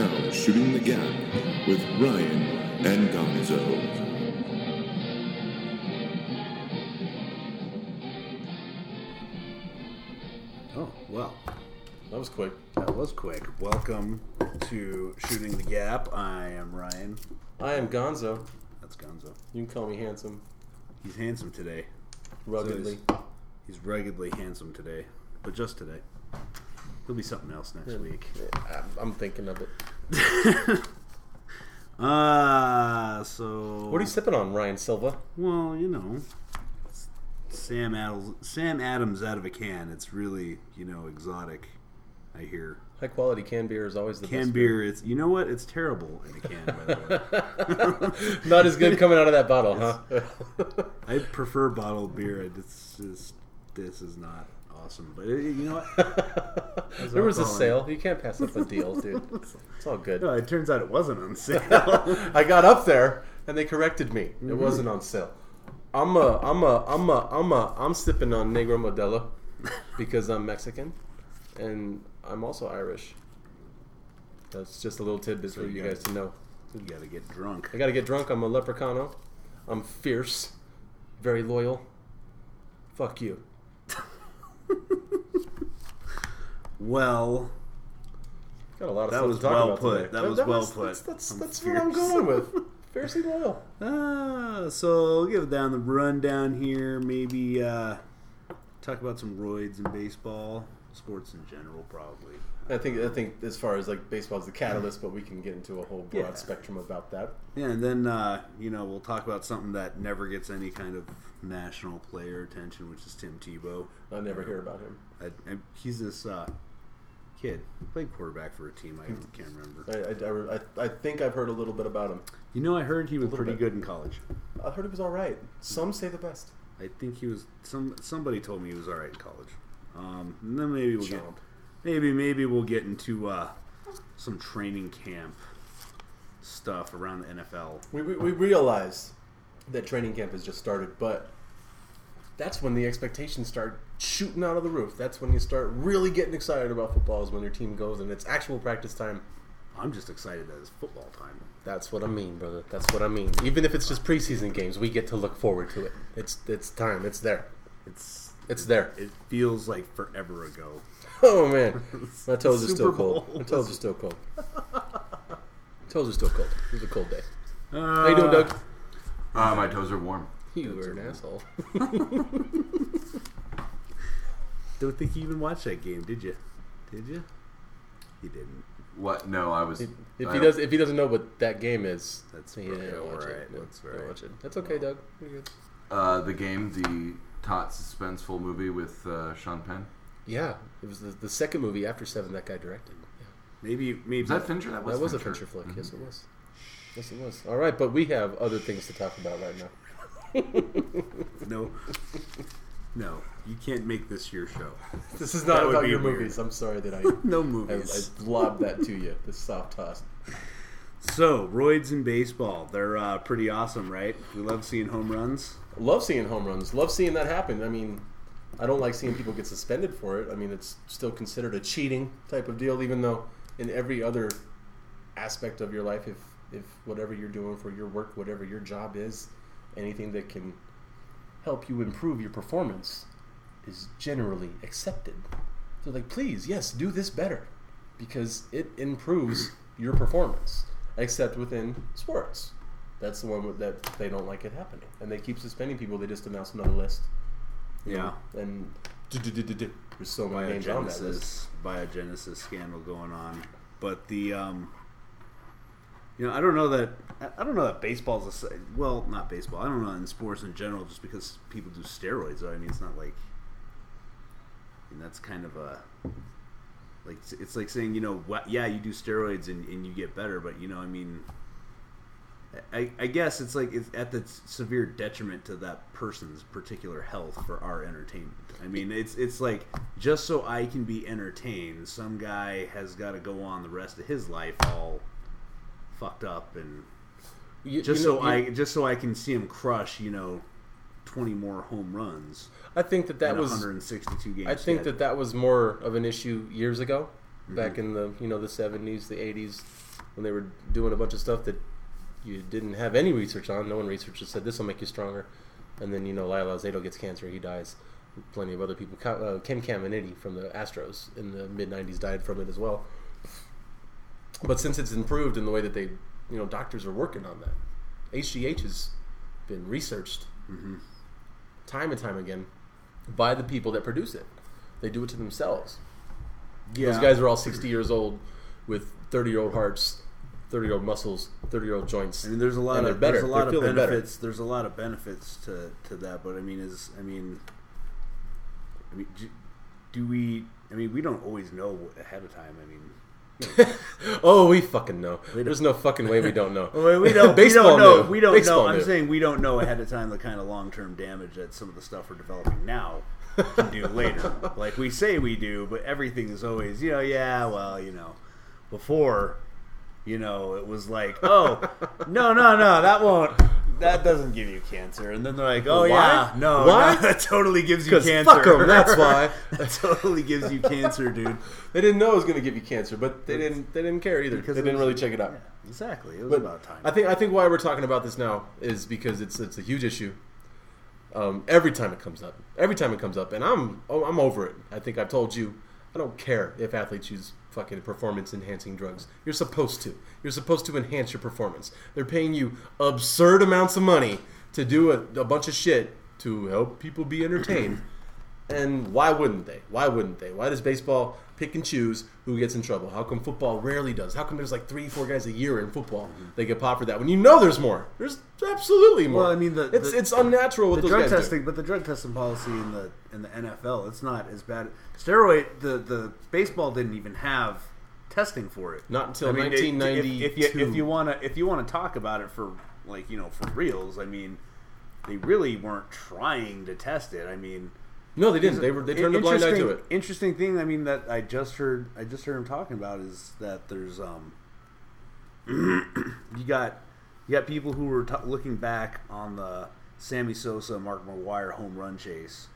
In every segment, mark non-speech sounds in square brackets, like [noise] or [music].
now Shooting the Gap with Ryan and Gonzo. Oh, well, That was quick. that was quick. Welcome to Shooting the Gap. I am Ryan. I am Gonzo. That's Gonzo. You can call me handsome, He's handsome today. ruggedly. So he's, he's ruggedly handsome today, but just today. He'll be something else next week. I'm- I'm thinking of it. [laughs] Uh, so. What are you sipping on, Ryan Silva? Well, you know, Sam Adams, Sam Adams out of a can. It's really, you know, exotic. I hear High quality canned beer is always the can best. beer. It's you know what? It's terrible in a can. By the way, [laughs] Not as good coming out of that bottle, huh? [laughs] I prefer bottled beer. This is this is not awesome, but it, you know what? [laughs] there was a sale. You can't pass up a deal, dude. [laughs] It's all good. No, it turns out it wasn't on sale. [laughs] I got up there and they corrected me. Mm-hmm. It wasn't on sale. I'm a, I'm a, I'm a, I'm a, I'm sipping on Negro Modelo because I'm Mexican and I'm also Irish. That's just a little tidbit for you you guys to know. you gotta get drunk. I gotta get drunk. I'm a leprechauno. I'm fierce, very loyal. Fuck you. Well, Got a lot of That was well put. today. That was well put. That's, that's, I'm that's what I'm going with. [laughs] Fiercely loyal. uh, so we'll give down the rundown here. Maybe uh, talk about some roids in baseball, sports in general, probably. I think I think as far as like baseball is the catalyst, but we can get into a whole broad Yeah. spectrum about that. Yeah, and then uh, you know we'll talk about something that never gets any kind of national player attention, which is Tim Tebow. I never hear about him. I, I, he's this uh, kid played quarterback for a team. I can't remember. I, I, I, I think I've heard a little bit about him. You know, I heard he was pretty bit. good in college. I heard he was all right. Some say the best. I think he was some. Somebody told me he was all right in college. Um, and then maybe we'll get maybe maybe we'll get into uh, some training camp stuff around the NFL. We, we, we realize that training camp has just started, but that's when the expectations start shooting out of the roof. That's when you start really getting excited about football is when your team goes and it's actual practice time. I'm just excited that it's football time. That's what I mean, brother. That's what I mean. Even if it's just preseason games, we get to look forward to it. It's it's time. It's there. It's It's there. it feels like forever ago. [laughs] Oh man, [laughs] my toes are still cold. My toes are still cold. toes are still cold. It was a cold day. Uh, How you doing, Doug? Uh, my toes are warm. You were an asshole. [laughs] Don't think you even watched that game, did you? Did you? He didn't. What? No, I was. If I he does, if he doesn't know what that game is, That's yeah, okay, don't watch alright, it. No, that's don't watch it. That's okay, Doug. You're good. Uh, the game, the taut suspenseful movie with uh, Sean Penn. Yeah, it was the, the second movie after Seven that guy directed. Yeah. Maybe maybe Was that Fincher? That was. that was a Fincher. Fincher flick. Yes, it was. Yes, it was. All right, but we have other things to talk about right now. no. [laughs] No, you can't make this your show. [laughs] This is That not would about be your weird. movies. I'm sorry that I [laughs] No I, movies. I lobbed that to you. This soft toss. So, roids in baseball, they're uh, pretty awesome, right? We love seeing home runs. Love seeing home runs. Love seeing that happen. I mean, I don't like seeing people get suspended for it. I mean, it's still considered a cheating type of deal, even though in every other aspect of your life, if if whatever you're doing for your work, whatever your job is, anything that can help you improve your performance is generally accepted. So, like, please, yes, do this better because it improves your performance. Except within sports, that's the one that they don't like it happening, and they keep suspending people. They just announced another list, Yeah. and there's so many names on that list. Biogenesis, biogenesis scandal going on, but the um, you know, I don't know that I- don't know that baseball's a well, not baseball. I don't know in sports in general, just because people do steroids. I mean, it's not like, mean, that's kind of a like it's- it's like saying you know what yeah you do steroids and, and you get better, but you know I mean. I, I guess it's like it's at the severe detriment to that person's particular health for our entertainment. I mean, it's it's like just so I can be entertained, some guy has got to go on the rest of his life all fucked up, and You- just you know, so you- I just so I can see him crush, you know, twenty more home runs. I think that that was 162 games. I think yet. that that was more of an issue years ago, Mm-hmm. back in the you know the seventies, the eighties, when they were doing a bunch of stuff that you didn't have any research on. No one researched just said this will make you stronger, and then you know Lyle Alzado gets cancer, he dies. Plenty of other people. Uh, Ken Caminiti from the Astros in the mid '90s died from it as well. But since it's improved in the way that they, you know, doctors are working on that, HGH has been researched mm-hmm. time and time again by the people that produce it. They do it to themselves. Those guys are all 60 years old with 30 year old hearts, 30 year old muscles, 30 year old joints. I mean, there's a lot of there's a lot They're of feeling better. benefits. There's a lot of benefits to, to that, but I mean, is I mean, I mean, do, do we? I mean, we don't always know ahead of time. I mean, [laughs] oh, we fucking know. We There's no fucking way we don't know. [laughs] Well, we don't. Baseball we don't know. knew. We don't Baseball know. I'm saying we don't know ahead of time the kind of long term damage that some of the stuff we're developing now can do [laughs] later. Like we say we do, but everything is always, you know, yeah, well, you know, before, you know, it was like, oh, no, no, no, that won't. That doesn't give you cancer, and then they're like, "Oh Why? yeah, no, Why? no, [laughs] that totally gives you 'Cause cancer." fuck 'em, that's why. [laughs] that totally gives you cancer, dude. They didn't know it was going to give you cancer, but they didn't. They didn't care either. Because they it didn't was- really check it out. Exactly. It was But about time. I think I think why we're talking about this now is because it's it's a huge issue. Um, every time it comes up, every time it comes up, and I'm oh, I'm over it. I think I've told you, I don't care if athletes use fucking performance enhancing drugs. You're supposed to. You're supposed to enhance your performance. They're paying you absurd amounts of money to do a, a bunch of shit to help people be entertained. And why wouldn't they? Why wouldn't they? Why does baseball pick and choose who gets in trouble? How come football rarely does? How come there's like three, four guys a year in football mm-hmm. they get popped for that? When you know there's more, there's absolutely more. Well, I mean, the- it's the- it's unnatural what the drug testing, do. but the drug testing policy in the in the NFL, it's not as bad. Steroid, the the baseball didn't even have testing for it. Not until I mean, it- if- 1992. If, you if you want to if you want to talk about it for like you know for reals, I mean, they really weren't trying to test it. I mean. No, they didn't. They were they turned a blind eye to it. Interesting thing, I mean, that I just heard, I just heard him talking about is that there's, um, [clears throat] you got, you got people who were t- looking back on the Sammy Sosa, Mark McGwire home run chase.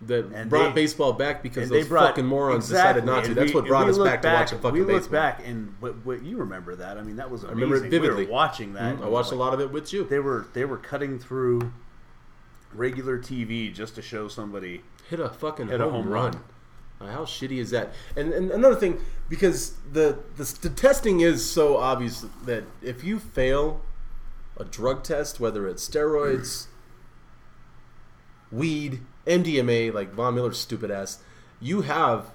That And brought they- baseball back because those they brought fucking morons exactly, decided not to. That's we- what brought us look back, to watching fucking We look baseball. back, and what, what you remember that? I mean, that was amazing. remember it vividly. We were watching that. I watched a lot of it with you. They were they were cutting through regular TV just to show somebody. hit a fucking Hit a home, home run. run. How shitty is that? And, and another thing, because the, the the testing is so obvious that if you fail a drug test, whether it's steroids, weed, MDMA, like Von Miller's stupid ass, you have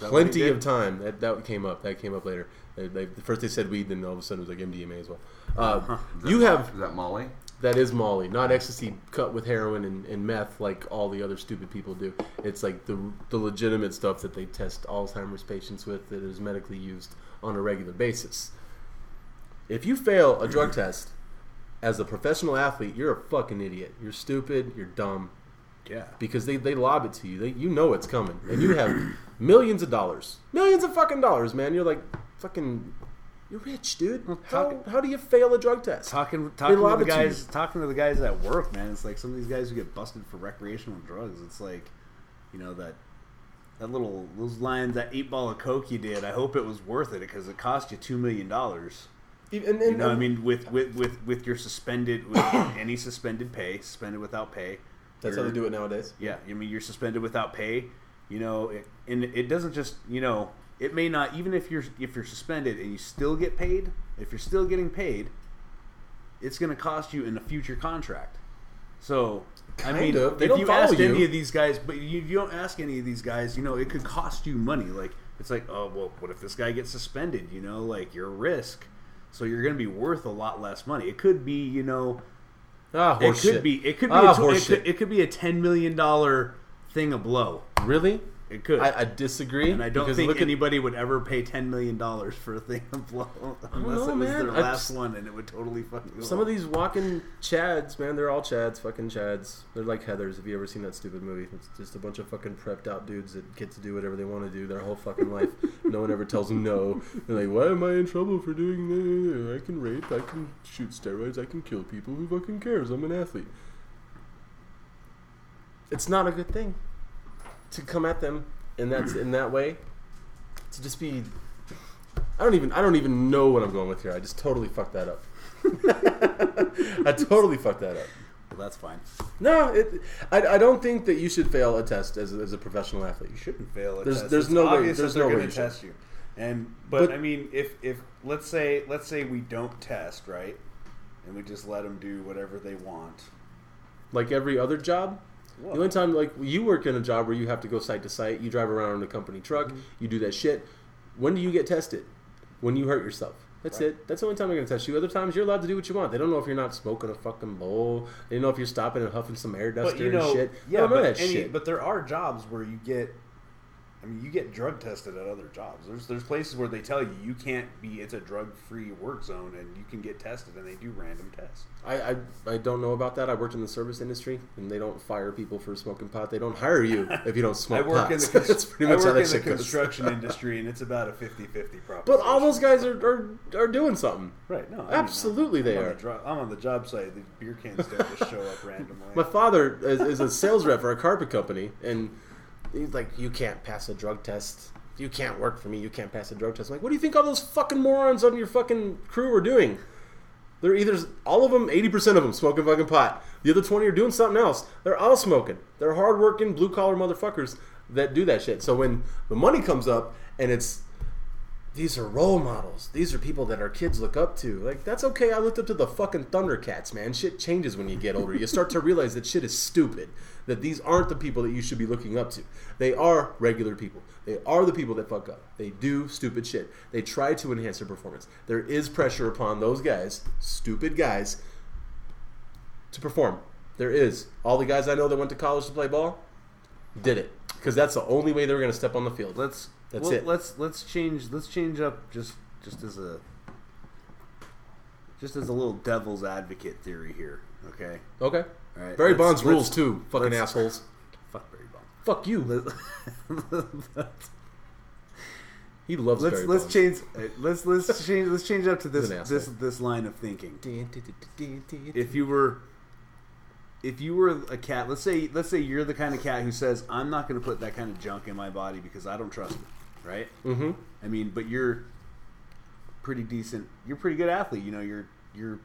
that plenty of time. That that came up. That came up later. They, they, first they said weed, then all of a sudden it was like MDMA as well. Uh, you have Is that Molly? That is Molly, not ecstasy cut with heroin and, and meth like all the other stupid people do. It's like the the legitimate stuff that they test Alzheimer's patients with that is medically used on a regular basis. If you fail a drug test as a professional athlete, you're a fucking idiot. You're stupid. You're dumb Yeah. because they, they lob it to you. They, you know it's coming, and you have millions of dollars, millions of fucking dollars, man. You're like fucking, you're rich, dude. How, talk- how do you fail a drug test? Talking talking to the it to guys talking to the guys at work, man. It's like some of these guys who get busted for recreational drugs. It's like, you know that that little those lines that eight ball of coke you did. I hope it was worth it because it cost you two million dollars. And, and, You know, what I mean, with with with with your suspended with [coughs] any suspended pay, suspended without pay. That's how they do it nowadays. Yeah, I mean, you're suspended without pay. You know, it, and it doesn't just you know it may not even if you're if you're suspended and you still get paid. If you're still getting paid, it's going to cost you in a future contract. So I mean, of. If you follow asked any of these guys, but you, you don't ask any of these guys, you know, it could cost you money. Like it's like, oh well, what if this guy gets suspended? You know, like you're risk. So you're going to be worth a lot less money. It could be, you know, Ah, it could shit. be. It could be. Ah, a, it, horse could, it could be a ten million dollar thing a blow. Really? It could. I, I disagree. and I don't think look at- anybody would ever pay ten million dollars for a thing of blow [laughs] unless know, it was man. their last just- one, and it would totally fucking. Some of these walking chads, man, they're all chads, fucking chads. They're like Heather's. Have you ever seen that stupid movie? It's just a bunch of fucking prepped out dudes that get to do whatever they want to do their whole fucking life. [laughs] no one ever tells them no. They're like, why am I in trouble for doing that? I can rape, I can shoot steroids, I can kill people. Who fucking cares? I'm an athlete. It's not a good thing to come at them in that in that way. To just be. I don't even I don't even know what I'm going with here. I just totally fucked that up. [laughs] I totally fucked that up. Well, that's fine. No, it, I, I don't think that you should fail a test as a, as a professional athlete. You should. shouldn't fail a There's- test. there's It's no way- there's no way going to test you. And but, But- I mean, if if let's say let's say we don't test right, and we just let them do whatever they want. Like every other job. Well, The only time, like you work in a job where you have to go site to site, you drive around in a company truck, Mm-hmm. you do that shit. When do you get tested? When you hurt yourself. That's Right. it. That's the only time they're gonna test you. Other times, you're allowed to do what you want. They don't know if you're not smoking a fucking bowl. They don't know if you're stopping and huffing some air duster you know, and shit. Yeah, but, that any, shit. but there are jobs where you get. I mean, you get drug tested at other jobs. There's there's places where they tell you you can't be. It's a drug free work zone, and you can get tested, and they do random tests. I, I I don't know about that. I worked in the service industry, and they don't fire people for smoking pot. They don't hire you [laughs] if you don't smoke I work pot. in the [laughs] That's cons- pretty I much how work in the construction [laughs] industry, and it's about a 50-50 proposition. But all those guys are, are, are doing something. right? No, I mean, Absolutely I'm, they I'm are. Dro- I'm on the job site. The beer cans don't just show up randomly. My father is, is a sales rep for a carpet company, and like, "You can't pass a drug test. You can't work for me. You can't pass a drug test." I'm like, what do you think all those fucking morons on your fucking crew are doing? They're either all of them, eighty percent of them, smoking fucking pot. The other twenty are doing something else. They're all smoking. They're hardworking, blue collar motherfuckers that do that shit. So when the money comes up and it's these are role models. These are people that our kids look up to. Like that's okay. I looked up to the fucking Thundercats, man. Shit changes when you get older. You start to realize that shit is stupid. That these aren't the people that you should be looking up to. They are regular people. They are the people that fuck up. They do stupid shit. They try to enhance their performance. There is pressure upon those guys, stupid guys, to perform. There is. All the guys I know that went to college to play ball did it because that's the only way they were going to step on the field. let's That's well, it. Let's let's change let's change up just just as a just as a little devil's advocate theory here. Okay, Okay. All right. Barry let's- Bonds rules let's- too. Fucking assholes. Fuck Barry Bonds. Fuck you. [laughs] He loves let's, Barry let's Bonds. change uh, let's let's [laughs] change let's change up to this an this asshole. this line of thinking. [laughs] If you were if you were a cat, let's say let's say you're the kind of cat who says I'm not going to put that kind of junk in my body because I don't trust it, right? Mm-hmm. I mean, but you're pretty decent. You're a pretty good athlete. You know, you're you're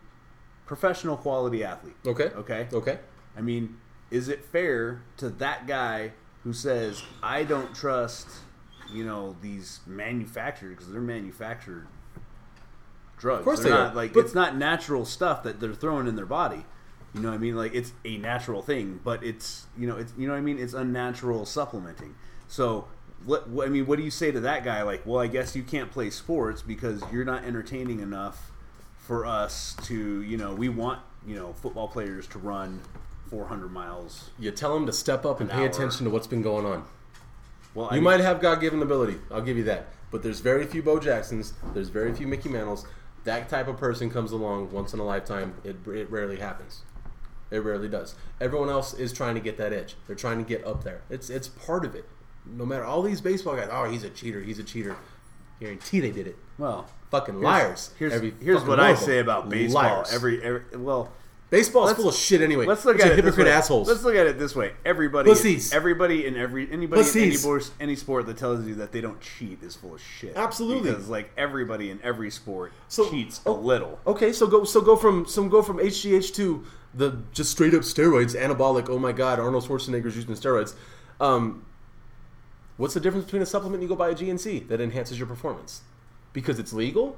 professional quality athlete. Okay. Okay. Okay. I mean, is it fair to that guy who says I don't trust, you know, these manufacturers because they're manufactured drugs. Of course they're they not are, like but- it's not natural stuff that they're throwing in their body. You know what I mean? Like it's a natural thing, but it's you know it's you know what I mean. It's unnatural supplementing. So what, what I mean, what do you say to that guy? Like, well, I guess you can't play sports because you're not entertaining enough for us to you know we want you know football players to run 400 miles. You tell them to step up and pay hour. attention to what's been going on. Well, You might have God given ability. I'll give you that. But there's very few Bo Jacksons. There's very few Mickey Mantles. That type of person comes along once in a lifetime. It, it rarely happens. It rarely does. Everyone else is trying to get that edge. They're trying to get up there. It's it's part of it. No matter all these baseball guys. Oh, he's a cheater. He's a cheater. Guarantee they did it. well. Fucking liars. Here's, Every here's what I say about baseball. Liars. Every, every well, baseball is full of shit anyway. Let's look at it this hypocrite way. assholes. Let's look at it this way. Everybody, Pussies. everybody, in every anybody in any, sport, any sport that tells you that they don't cheat is full of shit. Absolutely. because like everybody in every sport So- cheats oh, a little. Okay, so go so go from some go from HGH to the just straight up steroids, anabolic. Oh my God, Arnold Schwarzenegger's using steroids. Um, what's the difference between a supplement you go buy a GNC that enhances your performance? Because it's legal,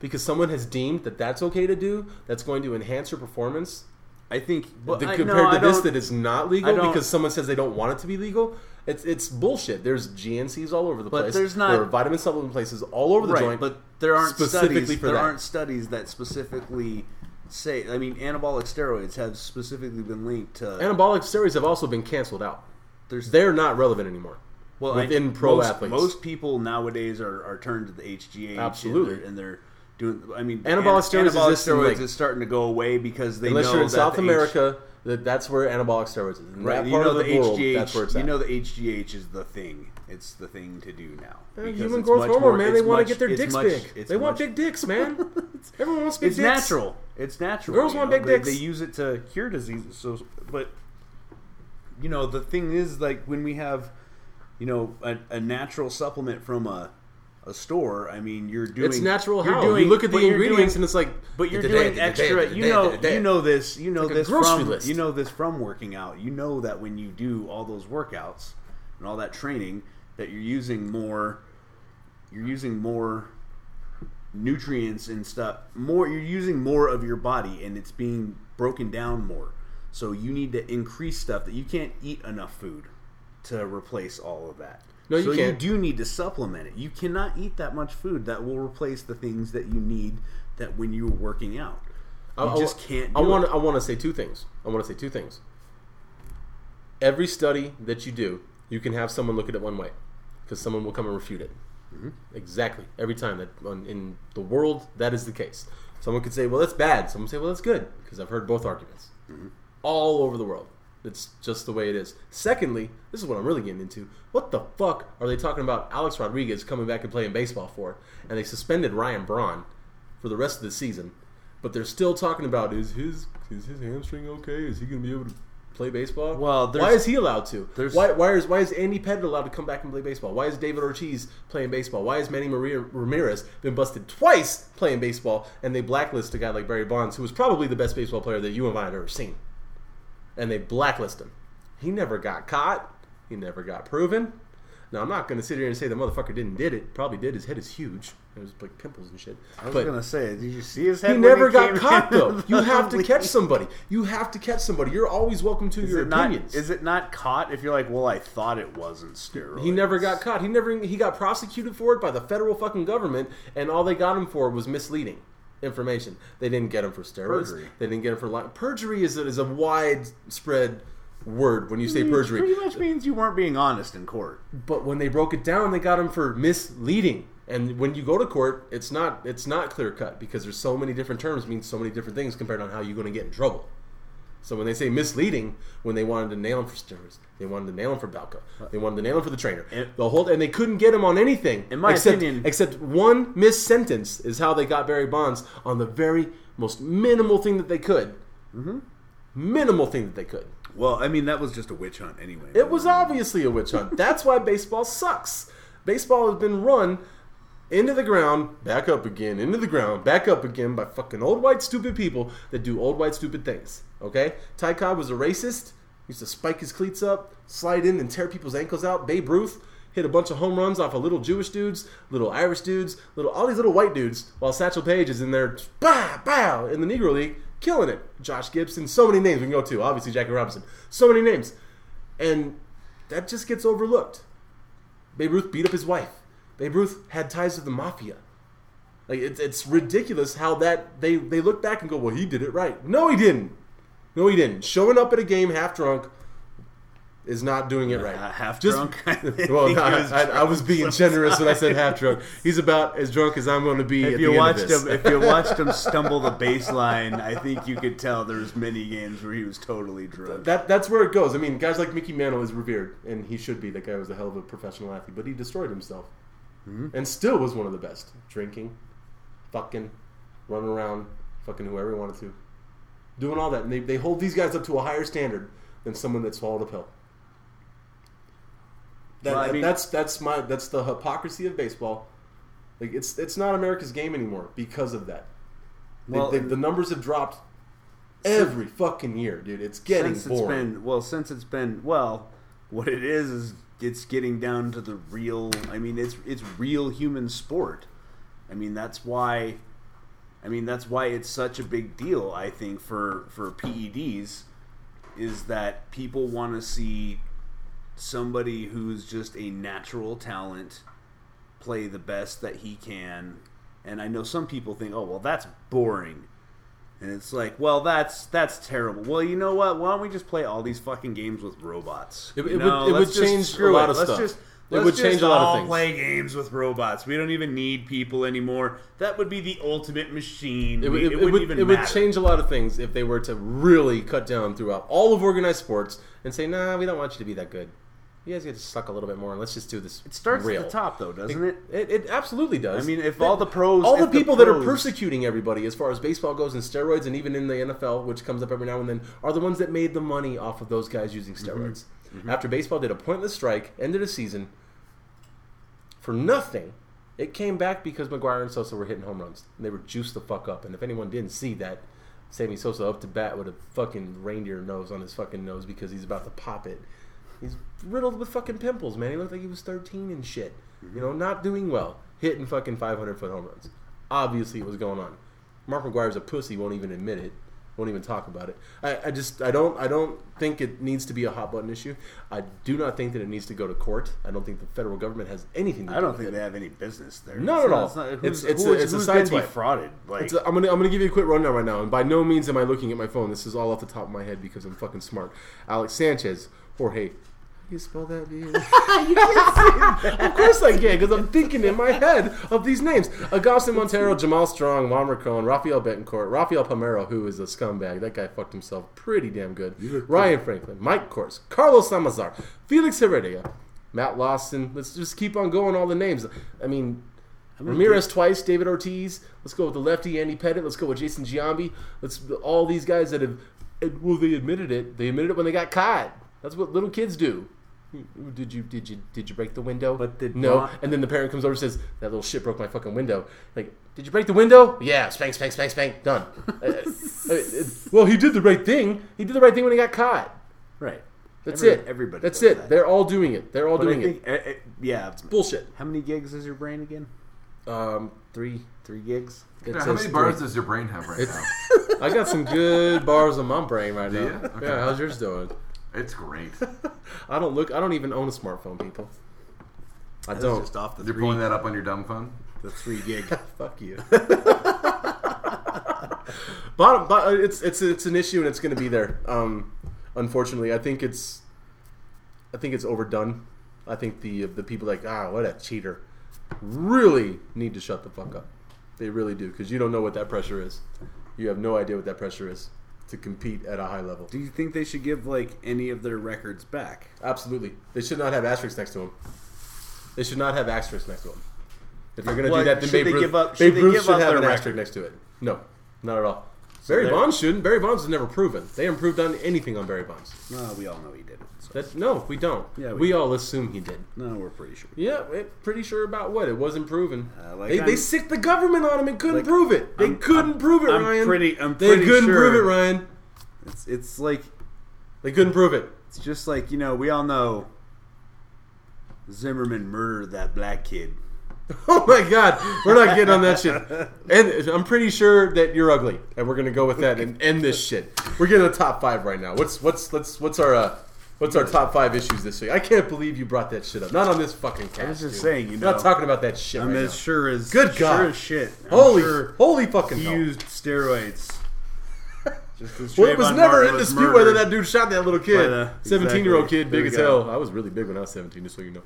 because someone has deemed that that's okay to do. That's going to enhance your performance. I think but The- I, compared no, to this, that is not legal because someone says they don't want it to be legal. It's it's bullshit. There's GNCs all over the But place. there's not- there are vitamin supplement places all over the right, joint. but there aren't specifically studies. for there that. aren't studies that specifically say. I mean, anabolic steroids have specifically been linked to. Anabolic steroids have also been canceled out. there's They're not relevant anymore. Well, within I, pro most, athletes. Most people nowadays are, are turned to the HGH. Absolutely. and they're, and they're doing. I mean, Anabolic steroids Anabolic exist steroids like- is starting to go away because they Unless know you're in South the H- America, that that's where anabolic steroids is. In Right, you know the, the, world, HGH. that's where it's you know the HGH is the thing. It's the thing to do now. Uh, Because human growth hormone, more- man. They want to get their dicks much- big. They want big dicks, man. [laughs] Everyone wants big It's dicks. It's natural. It's natural. Girls want know? big They- dicks. They, use it to cure diseases. So, but you know, the thing is, like when we have, you know, a, a natural supplement from a a store, I mean, you're doing It's natural you're how doing- you look at the ingredients doing- and it's like. But you're doing extra. You know, you know this. You know like this from list. you know this from working out. You know that when you do all those workouts and all that training, that you're using more. You're using more nutrients and stuff. More. You're using more of your body, and it's being broken down more. So you need to increase stuff that you can't eat enough food to replace all of that. No, you so can't. you do need to supplement it. You cannot eat that much food that will replace the things that you need that when you're working out. You I- just can't I want. I want to say two things. I want to say two things. Every study that you do, you can have someone look at it one way, because someone will come and refute it. Mm-hmm. Exactly. Every time that on, in the world that is the case. Someone could say, "Well, that's bad." Someone say, "Well, that's good," because I've heard both arguments. Mm-hmm. All over the world. It's just the way it is. Secondly, this is what I'm really getting into. What the fuck are they talking about Alex Rodriguez coming back and playing baseball for? And they suspended Ryan Braun for the rest of the season. But they're still talking about is his is his hamstring okay? Is he going to be able to play baseball? Well, why is he allowed to? there's- Why, why is why is Andy Pettitte allowed to come back and play baseball? Why is David Ortiz playing baseball? Why is Manny Maria Ramirez been busted twice playing baseball and they blacklist a guy like Barry Bonds, who was probably the best baseball player that you and I had ever seen, and they blacklist him. He never got caught. He never got proven. Now I'm not going to sit here and say the motherfucker didn't did it. Probably did. His head is huge. It was like pimples and shit. I was but gonna say, did you see his head? he never got came caught though. [laughs] You have to catch somebody. You have to catch somebody. You're always welcome to Is your it not? opinions. Is it not caught if you're like, well, I thought it wasn't steroids. He never got caught. He never he got prosecuted for it by the federal fucking government, and all they got him for was misleading information. They didn't get him for steroids. Perjury. They didn't get him for li- perjury. Is a, is a widespread word when you say It perjury. Pretty much means you weren't being honest in court. But when they broke it down, they got him for misleading. And when you go to court, it's not it's not clear cut because there's so many different terms mean so many different things compared on how you're going to get in trouble. So when they say misleading, when they wanted to nail him for steroids, they wanted to nail him for Balco, they wanted to nail him for the trainer. In- the whole and they couldn't get him on anything. In my except, opinion- except one miss sentence is how they got Barry Bonds on the very most minimal thing that they could. Mm-hmm. Minimal thing that they could. Well, I mean, that was just a witch hunt anyway. It was obviously a witch hunt. That's why baseball sucks. Baseball has been run into the ground, back up again, into the ground, back up again by fucking old white stupid people that do old white stupid things. Okay? Ty Cobb was a racist. Used to spike his cleats up, slide in and tear people's ankles out. Babe Ruth hit a bunch of home runs off of little Jewish dudes, little Irish dudes, little all these little white dudes, while Satchel Paige is in there, bah, bow, in the Negro League, killing it. Josh Gibson, so many names we can go to. Obviously Jackie Robinson, so many names, and that just gets overlooked. Babe Ruth beat up his wife. Babe Ruth had ties to the mafia. Like it's it's ridiculous how that they they look back and go, well, he did it right. No, he didn't. No, he didn't. Showing up at a game half drunk is not doing it right. Uh, [laughs] half Just- drunk. [laughs] [laughs] Well, no, I, was I, I was being generous when I said half drunk. He's about as drunk as I'm going to be If you watched him, if you watched him stumble the baseline, I think you could tell there's many games where he was totally drunk. that that's where it goes. I mean, guys like Mickey Mantle is revered, and he should be. That guy was a hell of a professional athlete, but he destroyed himself, Mm-hmm. and still was one of the best. Drinking, fucking, running around, fucking whoever he wanted to, doing all that, and they they hold these guys up to a higher standard than someone that swallowed a pill. That, Well, I mean- that's that's my that's the hypocrisy of baseball. Like it's it's not America's game anymore because of that. Well, they- the numbers have dropped every fucking year, dude. It's getting since it's boring. been well, since it's been well, what it is is it's getting down to the real. I mean, it's it's real human sport. I mean, that's why. I mean, that's why it's such a big deal. I think for for PEDs is that people want to see somebody who's just a natural talent play the best that he can. And I know some people think, "Oh, well, that's boring." And it's like, well, that's that's terrible. Well, you know what? Why don't we just play all these fucking games with robots? It- it would- it would change a lot it. of let's stuff. Just, It let's would just change a lot of all things. Play games with robots. We don't even need people anymore. That would be the ultimate machine. It, would- We- it, it would, it would change a lot of things if they were to really cut down throughout all of organized sports and say, "Nah, we don't want you to be that good. You guys get to suck a little bit more, and let's just do this." It starts real. at the top, though, doesn't it? It, it absolutely does. I mean, if all the pros, all the people that are persecuting everybody as far as baseball goes and steroids and even in the NFL, which comes up every now and then, are the ones that made the money off of those guys using Mm-hmm. steroids. After baseball did a pointless strike, ended a season for nothing, It came back because McGwire and Sosa were hitting home runs. And they were juiced the fuck up. And if anyone didn't see that, Sammy Sosa up to bat with a fucking reindeer nose on his fucking nose because he's about to pop it. He's riddled with fucking pimples, man. He looked like he was 13 and shit. You know, not doing well. Hitting fucking 500 foot home runs. Obviously, it was going on. Mark McGwire's a pussy, won't even admit it. Won't even talk about it. I, I just I don't I don't think it needs to be a hot button issue. I do not think that it needs to go to court. I don't think the federal government has anything to I do don't with think it. they have any business there. Not It's at all. It's, not, It's- it's who a- it's a side swipe. defrauded. Like, It's a- I'm gonna I'm gonna give you a quick rundown right now, and by no means am I looking at my phone. This is all off the top of my head because I'm fucking smart. Alex Sanchez, Jorge. Do you spell that? dude? [laughs] [laughs] of course I can, because I'm thinking in my head of these names: Agustin Montero, Jamal Strong, Juan Rincon, Rafael Betancourt, Rafael Palmeiro, who is a scumbag. That guy fucked himself pretty damn good. Ryan Franklin, Mike Morse, Carlos Salazar, Felix Heredia, Matt Lawson. Let's just keep on going. All the names. I mean, Ramirez twice, David Ortiz. Let's go with the lefty Andy Pettitte. Let's go with Jason Giambi. Let's all these guys that have. Well, they admitted it. They admitted it when they got caught. That's what little kids do. Did you did you did you break the window? But did no. not- And then the parent comes over and says, "That little shit broke my fucking window." Like, did you break the window? Yeah, spank, spank, spank, spank. Done. [laughs] Uh, well, he did the right thing. He did the right thing when he got caught. right. That's Every- it. Everybody. That's does it. that. They're all doing it. They're all But I doing think, uh, uh, yeah. it's- Bullshit. How many gigs is your brain again? Um, three. Three gigs. Yeah, how many three. bars does your brain have right It's- now? [laughs] I got some good bars on my brain right now. Do you? Okay. Yeah, how's yours doing? It's great. [laughs] I don't look. I don't even own a smartphone, people. I That's don't. just off the You're three. pulling that up on your dumb phone. The three gig. [laughs] Fuck you. [laughs] Bottom, but it's it's it's an issue and it's going to be there. Um, unfortunately, I think it's I think it's overdone. I think the the people like ah what a cheater really need to shut the fuck up. They really do because you don't know what that pressure is. You have no idea what that pressure is to compete at a high level. Do you think they should give like any of their records back? Absolutely, they should not have asterisks next to them. They should not have asterisks next to them. If they're going to do that, then should Babe they Ruth, give up- Babe should they Ruth give should up have their an record? asterisk next to it. No, not at all. Barry Bonds shouldn't. Barry Bonds has never proven. They improved on anything on Barry Bonds. No, we all know he did no, we don't. Yeah, we we, all assume he did. No, we're pretty sure. Yeah, we're pretty sure about what it wasn't proven. Uh, like they, they I'm- sicked the government on him and couldn't Like, prove it. They I'm- couldn't I'm- prove it, I'm Ryan. pretty- I'm pretty. they couldn't sure. prove it, Ryan. It's it's like They couldn't prove it. it's just like you know we all know Zimmerman murdered that black kid. [laughs] Oh my God, we're not getting on that shit. And I'm pretty sure that you're ugly, and we're gonna go with that and end this shit. We're getting the top five right now. What's what's let's what's our uh, what's our top five issues this week? I can't believe you brought that shit up. Not on this fucking cast. I was just dude. saying, you We're not talking about that shit I'm right as now. sure as Good God, sure as shit. I'm Holy, sure holy fucking he hell. used steroids. [laughs] Well, it was never in dispute whether that dude shot that little kid. 17 year old exactly. kid, big as go. hell. I was really big when I was 17, just so you know.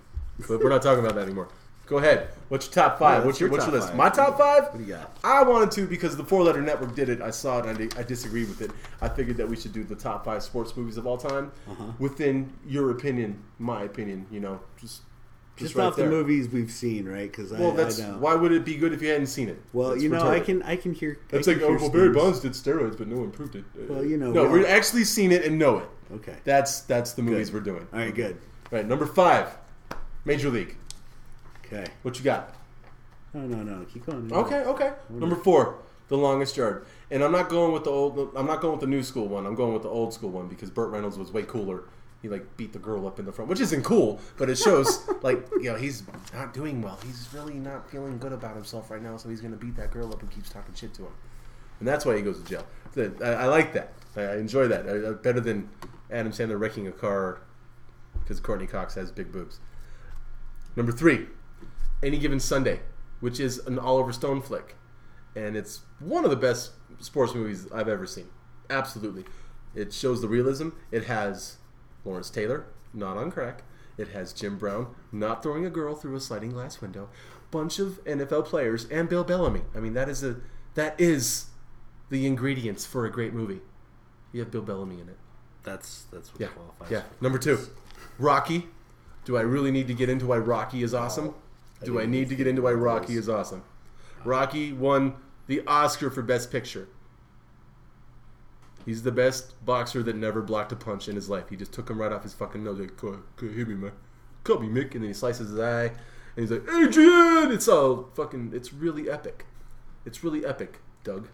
But we're not talking about that anymore. Go ahead. What's your top five? Yeah, what's your, what's what's your your list? five? My top five? What do you got? I wanted to because the Four Letter Network did it. I saw it and I, I disagreed with it. I figured that we should do the top five sports movies of all time Uh-huh. within your opinion, my opinion. You know, just just, Just right off there. the movies we've seen, right? Because Well, I, that's I know. why would it be good if you hadn't seen it? Well, That's you know, I can I can hear. That's I like, can oh, well, Barry Bonds did steroids, but no one proved it. Well, you know, no, we we've actually seen it and know it. Okay. That's that's the movies Good. we're doing. All right. Good. Right, number five, Major League. Okay. What you got? No, no, no. Keep going. Okay, okay. Number four, The Longest Yard. And I'm not going with the old. I'm not going with the new school one. I'm going with the old school one because Burt Reynolds was way cooler. He like beat the girl up in the front, which isn't cool, but it shows [laughs] like you know he's not doing well. He's really not feeling good about himself right now, so he's gonna beat that girl up and keeps talking shit to him, and that's why he goes to jail. I, I like that. I, enjoy that. I- better than Adam Sandler wrecking a car because Courteney Cox has big boobs. Number three, Any Given Sunday, which is an Oliver Stone flick. And it's one of the best sports movies I've ever seen. Absolutely. It shows the realism. It has Lawrence Taylor, not on crack. It has Jim Brown not throwing a girl through a sliding glass window. Bunch of NFL players and Bill Bellamy. I mean, that is a that is the ingredients for a great movie. You have Bill Bellamy in it. That's that's what Yeah. qualifies. Yeah. Number two, Rocky. Do I really need to get into why Rocky is awesome? Do I need to get into why Rocky is awesome? Rocky won the Oscar for Best Picture. He's the best boxer that never blocked a punch in his life. He just took him right off his fucking nose. Like, "Go- go hit me, man. Cut me, Mick. And then he slices his eye. And he's like, Adrian! It's all fucking, it's really epic. It's really epic, Doug.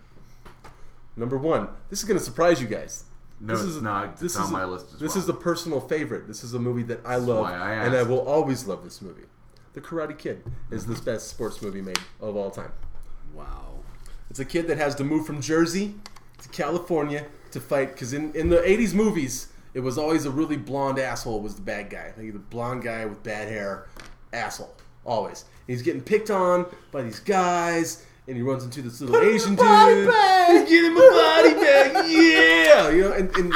Number one, this is going to surprise you guys. No, this it's is, not. It's This on is my a, list as This well. is a personal favorite. This is a movie that I love, why I and I will always love this movie. The Karate Kid is the best sports movie made of all time. Wow. It's a kid that has to move from Jersey to California to fight because in, in the 80s movies, it was always a really blonde asshole was the bad guy. Like the blonde guy with bad hair, asshole. Always. He's getting picked on by these guys, and he runs into this little Asian dude. He's getting my body back, [laughs] yeah! You know, and, and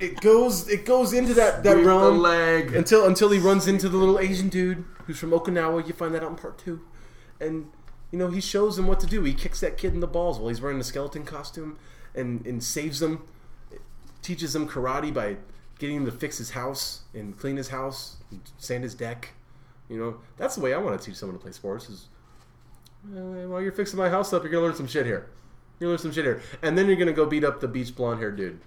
it, goes it goes into that, that Sweep realm leg. until until he runs into the little Asian dude who's from Okinawa. You find that out in part two, and you know he shows him what to do. He kicks that kid in the balls while he's wearing a skeleton costume, and and saves him. Teaches him karate by getting him to fix his house and clean his house, and sand his deck. You know that's the way I want to teach someone to play sports. Is uh, while you're fixing my house up, you're gonna learn some shit here. You're gonna learn some shit here, and then you're gonna go beat up the beach blonde haired dude.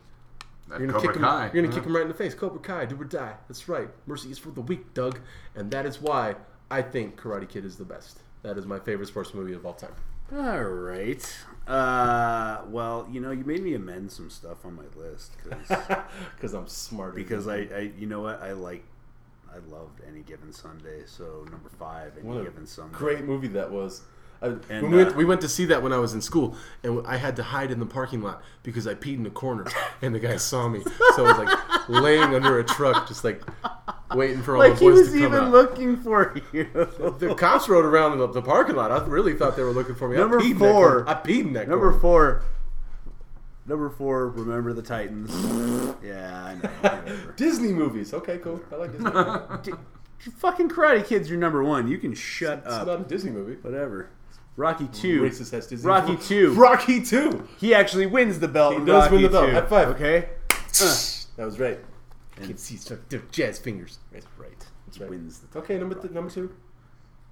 That You're gonna Cobra kick him. Kai. You're gonna huh? kick him right in the face. Cobra Kai, do or die. That's right. Mercy is for the weak, Doug, and that is why I think Karate Kid is the best. That is my favorite sports movie of all time. All right. Uh, well, you know, you made me amend some stuff on my list because Because [laughs] I'm smarter. because I, I, you know what, I like, I loved any given Sunday. So number five, any what a given Sunday. great movie that was. I, And, we, went, uh, we went to see that when I was in school, and I had to hide in the parking lot because I peed in the corner, [laughs] and the guy saw me. So I was like laying under a truck, just like waiting for all Like the he boys to come Like he was even out. looking for you. the cops rode around the, the parking lot. I really thought they were looking for me. I Number in that four. I peed in that Number corner. four. Number four. Remember the Titans. yeah, I know. [laughs] Disney movies. Okay, cool. I like Disney. [laughs] Fucking Karate Kid's your number one. You can shut It's up. It's not a Disney movie. Whatever. Rocky two. Racist has Disney. Rocky two. Rocky two. He actually wins the belt. He in does Rocky win the belt. 2. High five. Okay. Uh, that was right. Can't see stuff. They're Jazz fingers. That's right. That's right. Wins the Okay, number th- number two.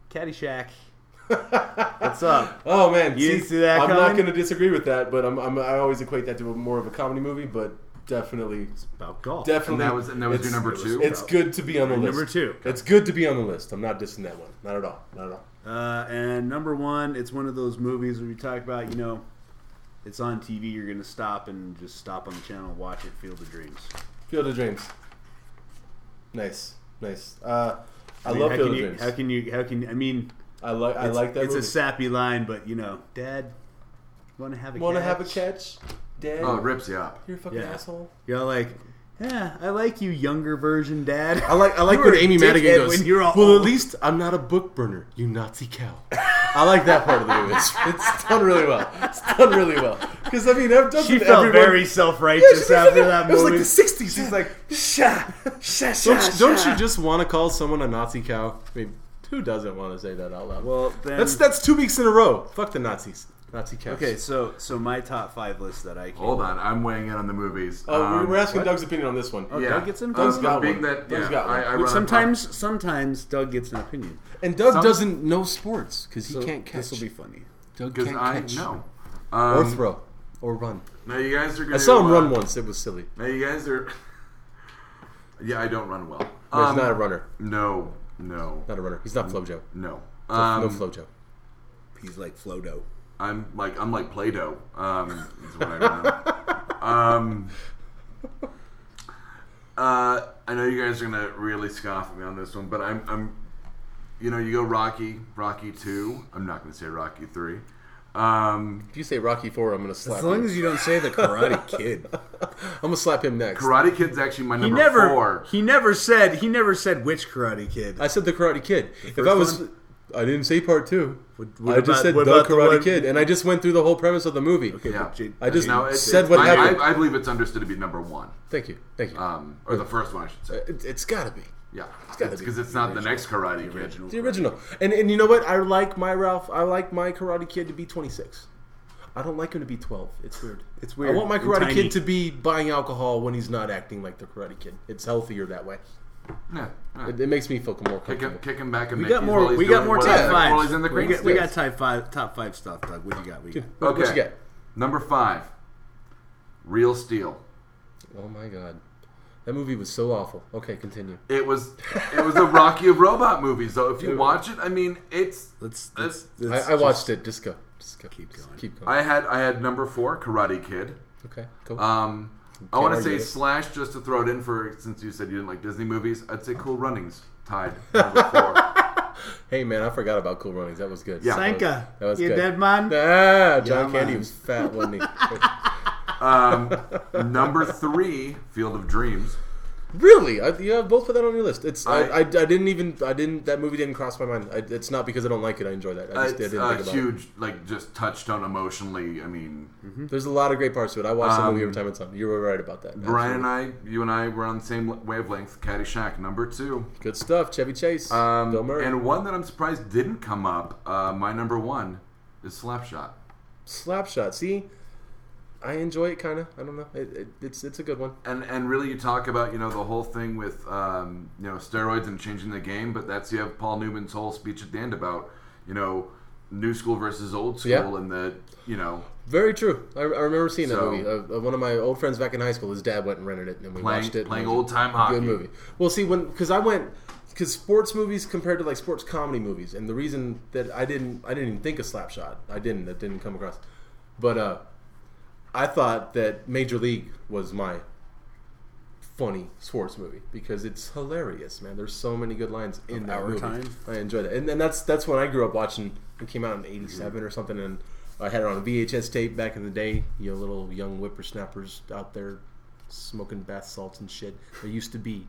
Caddyshack. [laughs] What's up? Oh man, You didn't see that I'm not going to disagree with that, but I'm, I'm I always equate that to a, more of a comedy movie, but definitely, it's About golf. definitely. And that was and that was your number two. It's good to be on the list. Number two. It's good to be on the list. I'm not dissing that one. Not at all. Not at all. Uh, and number one, it's one of those movies where we talk about, you know, it's on TV. You're gonna stop and just stop on the channel and watch it. Field of Dreams. Field of Dreams. Nice, nice. Uh, I, mean, love how Field can of you, Dreams. How can you? How can I mean? I like I like that It's movie. a sappy line, but you know, Dad, want to have a Want to catch? have a catch, Dad? oh, it rips you up. You're a fucking Yeah. asshole. You're like, yeah, I like you, younger version, Dad. I like I like [laughs] when Amy Madigan goes. when you're all well, old." at least I'm not a book burner, you Nazi cow. I like that part of the movie. It's, it's done really well. It's done really well. Because I mean, I've done She felt everyone, very self-righteous she was after that It was movie. like the '60s. She's like, sha, sha, sha, don't, you- don't you just want to call someone a Nazi cow? I mean, who doesn't want to say that out loud? Well, then, that's that's two weeks in a row. Fuck the Nazis, Nazi cows. okay. So, so my top five list that I came Hold on, I'm weighing in on the movies. Oh, we're- Um, we're asking what? Doug's opinion on this one. Oh, yeah. Doug gets in- Um, Doug's got being one. that Doug's yeah, got one. I, I Which run a sometimes, sometimes Doug gets an opinion. And Doug Some- doesn't know sports because he So can't catch. This will be funny. Doug because can't I catch. know. Or Um, throw. Or run. Now you guys are. Gonna, I saw him uh, run once. It was silly. Now you guys are. [laughs] Yeah, I don't run well. No, he's Um, not a runner. No, no, Not a runner. He's not FloJo. no. no Um, FloJo. He's like Flodo. I'm like I'm like Play-Doh. Um, is what I run. um, uh, I know you guys are gonna really scoff at me on this one, but I'm I'm, you know, you go Rocky, Rocky two. I'm not gonna say Rocky three. Um, If you say Rocky Four, I'm gonna slap. As long him. as you don't say the Karate [laughs] Kid. I'm gonna slap him next. Karate Kid's actually my He number never, four. he never said, he never said which Karate Kid. I said the Karate Kid. If I was, one? I didn't say part two. What- what I just about- said the about the Karate Kid, and I just went through the whole premise of the movie. Okay, Yeah. but I just No, it's, said it's- what I, happened. I, I believe it's understood to be number one, Thank you, thank you. um, or the first one, I should say. it, it's got to be Yeah, it's gotta be because it's not the next Karate Kid. original. the original. And and you know what? I like my Ralph. I like my Karate Kid to be 26. I don't like him to be 12. It's weird. It's weird. I want my Karate. Kid to be buying alcohol when he's not acting like the Karate Kid. It's healthier that way. Yeah, yeah. It, it makes me feel more Kick him, kick him back and We got more. We got more top five. While in the we, got, we got top five. Top five stuff, Doug. What do you got? We got. What, Okay. what you get? Number five, Real Steel. Oh my god. That movie was so awful. Okay, continue. It was it was a [laughs] Rocky of robot movies. So if you watch it, I mean, it's Let's. Let's- let's, I, I watched just it. Just go. Just go. Keep going. Keep going. I had I had number four, Karate Kid. okay, go. Um, I want to say slash just to throw it in for since you said you didn't like Disney movies. I'd say Cool Runnings tied [laughs] number four. [laughs] hey man, I forgot about Cool Runnings. That was good. Yeah. Sanka, That was you good. dead man? Ah, John Yeah, Candy man. was fat, wasn't he? [laughs] um, number three, Field of Dreams. Really? I, you have both put that on your list. It's I, I- I, I didn't even I didn't that movie didn't cross my mind. I, it's not because I don't like it. I enjoy that. I just I It's didn't a think about it. huge, like, just touchstone emotionally. I mean, There's a lot of great parts to it. I watch the movie Um, every time it's on. You were right about that. Brian and I, you and I, were on the same wavelength. Caddyshack, number two. good stuff. Chevy Chase, Um, Bill Murray, and one that I'm surprised didn't come up. Uh, my number one is Slapshot. Slapshot. See, I enjoy it kind of. I don't know. It, it, it's it's a good one. And and really, you talk about you know the whole thing with um, you know steroids and changing the game, but that's you have Paul Newman's whole speech at the end about you know new school versus old school, Yeah. and the you know Very true. I, I remember seeing that movie. Uh, one of my old friends back in high school, his dad went and rented it, and we Playing- watched it. playing old time hockey. Good movie. Well, see, when because I went because sports movies compared to like sports comedy movies, and the reason that I didn't I didn't even think of Slapshot. I didn't. That didn't come across. But uh, I thought that Major League was my funny sports movie because it's hilarious, man. There's so many good lines in that our movie. time? I enjoyed it, and, and that's that's when I grew up watching. It came out in '87 or something, and I had it on a VHS tape back in the day. You know, little young whippersnappers out there smoking bath salts and shit. There used to be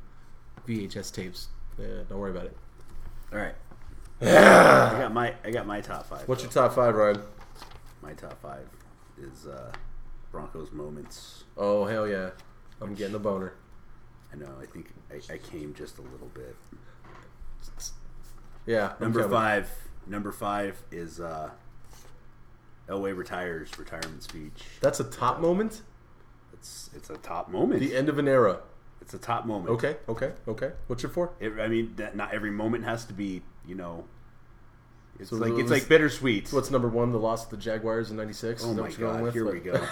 VHS tapes. Yeah, don't worry about it. All right. I got my I got my top five. What's though. your top five, Ryan? my top five is uh, Broncos moments. Oh hell yeah! I'm getting a boner. I know. I think I, I came just a little bit. Yeah, Number coming. five. Number five is uh, Elway retires retirement speech. That's a top moment. It's it's a top moment. The end of an era. It's a top moment. Okay, okay, okay. What's your four? It, I mean, that, not every moment has to be. You know. It's So like it's like bittersweet. What's number one? The loss of the Jaguars in '96. oh my what you're going god! with? Here we go. [laughs]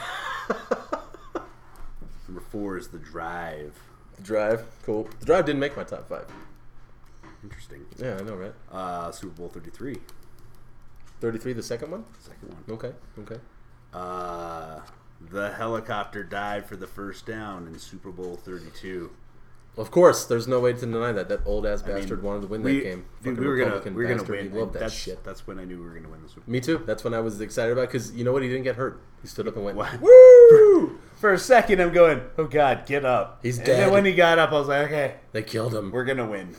Number four is the drive. The drive, cool. The drive didn't make my top five. Interesting. Yeah, I know, right? Uh, Super Bowl thirty three. Thirty-three, the second one. Second one. Okay, okay. Uh, the helicopter dive for the first down in Super Bowl 32. Of course, there's no way to deny that. That old ass I mean, bastard wanted to win we, that game. Dude, we were gonna, we were gonna win. He loved that that's, shit. That's when I knew we were gonna win the Super Bowl. Me too. That's when I was excited about because you know what? He didn't get hurt. He stood up and went, What? "Woo!" [laughs] For a second, I'm going, oh God, get up. He's And dead. then when he got up, I was like, okay, They killed him. we're gonna win.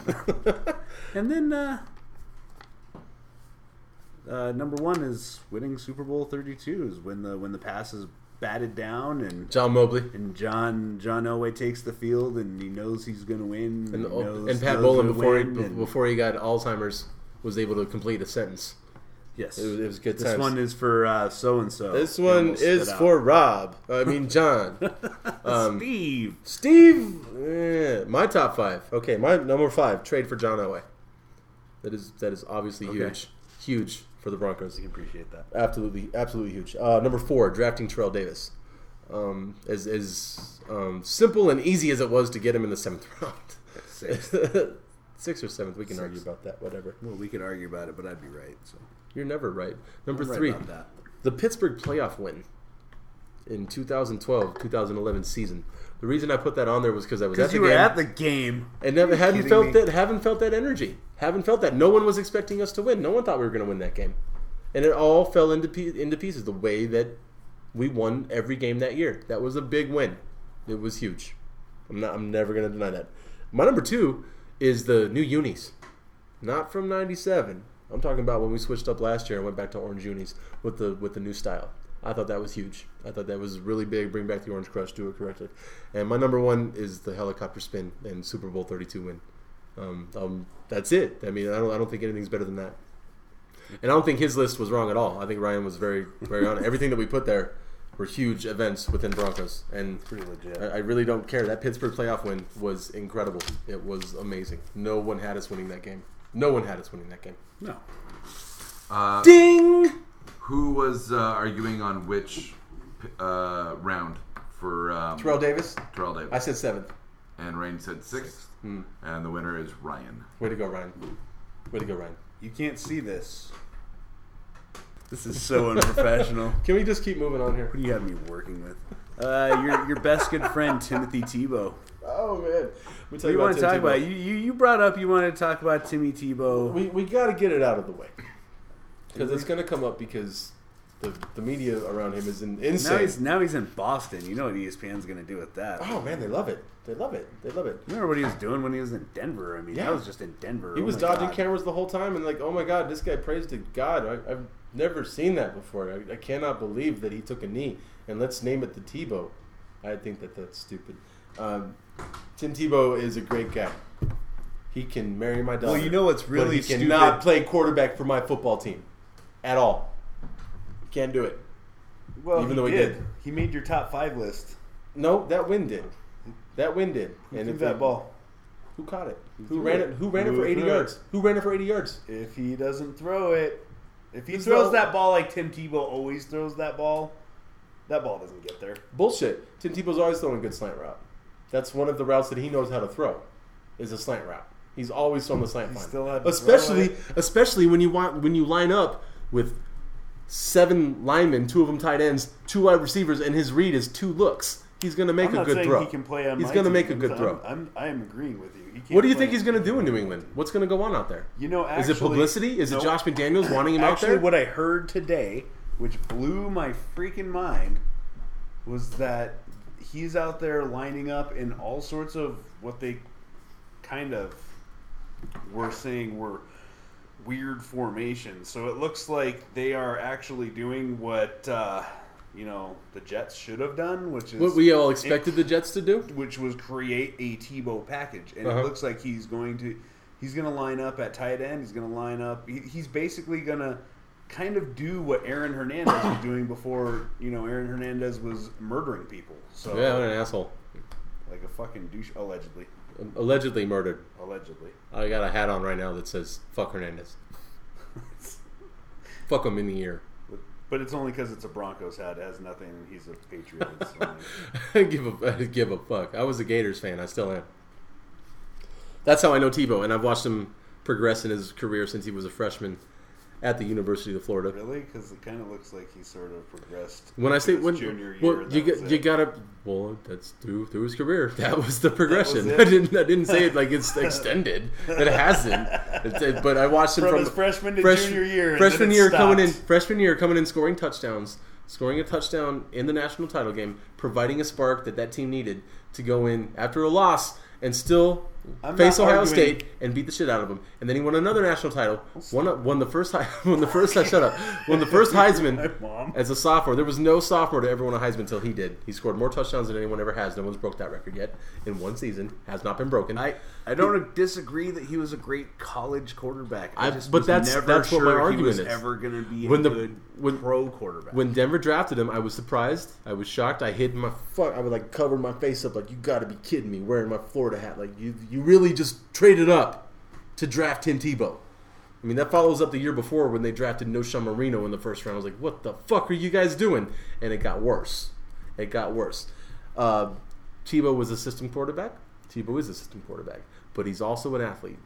[laughs] and then uh, uh, number one is winning Super Bowl 32 is when the when the pass is batted down and John Mobley and John John Elway takes the field and he knows he's gonna win and, he knows- and Pat knows Bowlen before he and- before he got Alzheimer's was able to complete a sentence. yes It was, it was good this times. one is for so and so This one is for Rob. I mean [laughs] John. [laughs] um, Steve. Steve, eh, my top five. Okay, my number five. Trade for John Elway. That is that is obviously Okay. huge, huge for the Broncos. I can appreciate that. Absolutely, absolutely huge. Uh, number four, drafting Terrell Davis. Um, as as um, simple and easy as it was to get him in the seventh [laughs] round, Six. [laughs] six or seventh. We can Six. argue about that. Whatever. well, we can argue about it, but I'd be right. So You're never right. Number I'm right three, that. the Pittsburgh playoff win in 2012-2011 season. The reason I put that on there was because I was at Because the you were game. at the game. And never hadn't felt me? that haven't felt that energy. Haven't felt that. No one was expecting us to win. No one thought we were going to win that game. And it all fell into into pieces the way that we won every game that year. That was a big win. It was huge. I'm not I'm never going to deny that. My number 2 is the new unis. Not from 97. I'm talking about when we switched up last year and went back to orange unis with the with the new style. I thought that was huge. I thought that was really big. Bring back the orange crush, do it correctly. And my number one is the helicopter spin and Super Bowl 32 win. Um, um, that's it. I mean, I don't, I don't think anything's better than that. And I don't think his list was wrong at all. I think Ryan was very, very on. Everything that we put there were huge events within Broncos, and Pretty legit. I, I really don't care. That Pittsburgh playoff win was incredible. It was amazing. No one had us winning that game. No one had us winning that game. No. Uh, Ding. Who was uh, arguing on which uh, round for um, Terrell Davis. Terrell Davis? I said seventh. and Rain said sixth, and the winner is Ryan. Way to go, Ryan. Way to go, Ryan. You can't see this. This is so [laughs] unprofessional. Can we just keep moving on here? Who do you have me working with? Uh, your your best good friend Timothy Tebow. Oh man, let me What tell do you want to Tim talk Tebow. about? You, you you brought up you wanted to talk about Timmy Tebow. We we got to get it out of the way because it's going to come up because the the media around him is in, now insane. he's now he's in Boston. You know what ESPN's going to do with that? oh man, they love it. They love it. They love it. Remember what he was doing when he was in Denver? I mean, Yeah. that was just in Denver. He Oh was dodging God. cameras the whole time and like, oh my god, this guy prays to God. I, I've never seen that before. I, I cannot believe that he took a knee. And let's name it the Tebow. I think that that's stupid. Um, Tim Tebow is a great guy. He can marry my daughter. Well, you know what's but really he cannot stupid? play quarterback for my football team at all. Can't do it. Well, even he though he did. did. He made your top five list. No, that win did. That win did. Who and threw if that ball? Who caught it? Who threw ran it? Who ran it for 80 threw it? yards? Who ran it for 80 yards? If he doesn't throw it, if he throws that ball like Tim Tebow always throws that ball, that ball doesn't get there. Bullshit. Tim Tebow's always throwing a good slant route. That's one of the routes that he knows how to throw. Is a slant route. He's always thrown the slant line. still had to especially, especially when you want when you line up with seven linemen, two of them tight ends, two wide receivers, and his read is two looks. He's going to make I'm a good throw. he can play on He's going to make a good I'm- throw. I'm, I'm agreeing with you. He can't what do you think he's going to do in New England? What's going to go on out there? You know, Is it publicity? Is no, it Josh McDaniels wanting him out Actually, there? what I heard today, which blew my freaking mind, was that he's out there lining up in all sorts of what they kind of were saying were weird formation. So it looks like they are actually doing what uh, you know the Jets should have done, which is what we all expected the Jets to do? which was create a Tebow package, and Uh-huh. it looks like he's going to he's going to line up at tight end. He's going to line up. He, he's basically going to kind of do what Aaron Hernandez was doing before. You know, Aaron Hernandez was murdering people. So Yeah, what an asshole. like a fucking douche, allegedly, Allegedly murdered. allegedly. I got a hat on right now that says "fuck Hernandez." [laughs] Fuck him in the ear. But, but it's only because it's a Broncos hat. It has nothing. He's a Patriot. [laughs] I give a I give a fuck. I was a Gators fan. I still am. That's how I know Tebow, and I've watched him progress in his career since he was a freshman at the University of Florida. really, because it kind of looks like he sort of progressed. When I say when, junior year, well, you you gotta well, that's through through his career. [laughs] That was the progression. it? [laughs] I didn't I didn't say it like it's extended. It hasn't. It's, it, but I watched him From from, his freshman to fresh- junior year, Freshman year coming in. Freshman year coming in, scoring touchdowns, scoring a touchdown in the national title game, providing a spark that that team needed to go in after a loss and still I'm face Ohio arguing- State and beat the shit out of them. And then he won another national title. Won won the first Hei- [laughs] won the first shut up. Won the first [laughs] Heisman as a sophomore. There was no sophomore to ever win a Heisman until he did. He scored more touchdowns than anyone ever has. No one's broke that record yet in one season. Has not been broken. I, I don't disagree that he was a great college quarterback. I, I- just but was that's- never that's what my sure argument he was is. ever going to be When a the- good when- pro quarterback. When Denver drafted him, I was surprised. I was shocked. I hid my fuck. I would like cover my face up, like you got to be kidding me, wearing my Florida hat. Like you, you really just traded up to draft Tim Tebow. I mean, that follows up the year before when they drafted Knowshon Moreno in the first round. I was like, what the fuck are you guys doing? And it got worse. It got worse. Uh, Tebow was a system quarterback. Tebow is a system quarterback, but he's also an athlete.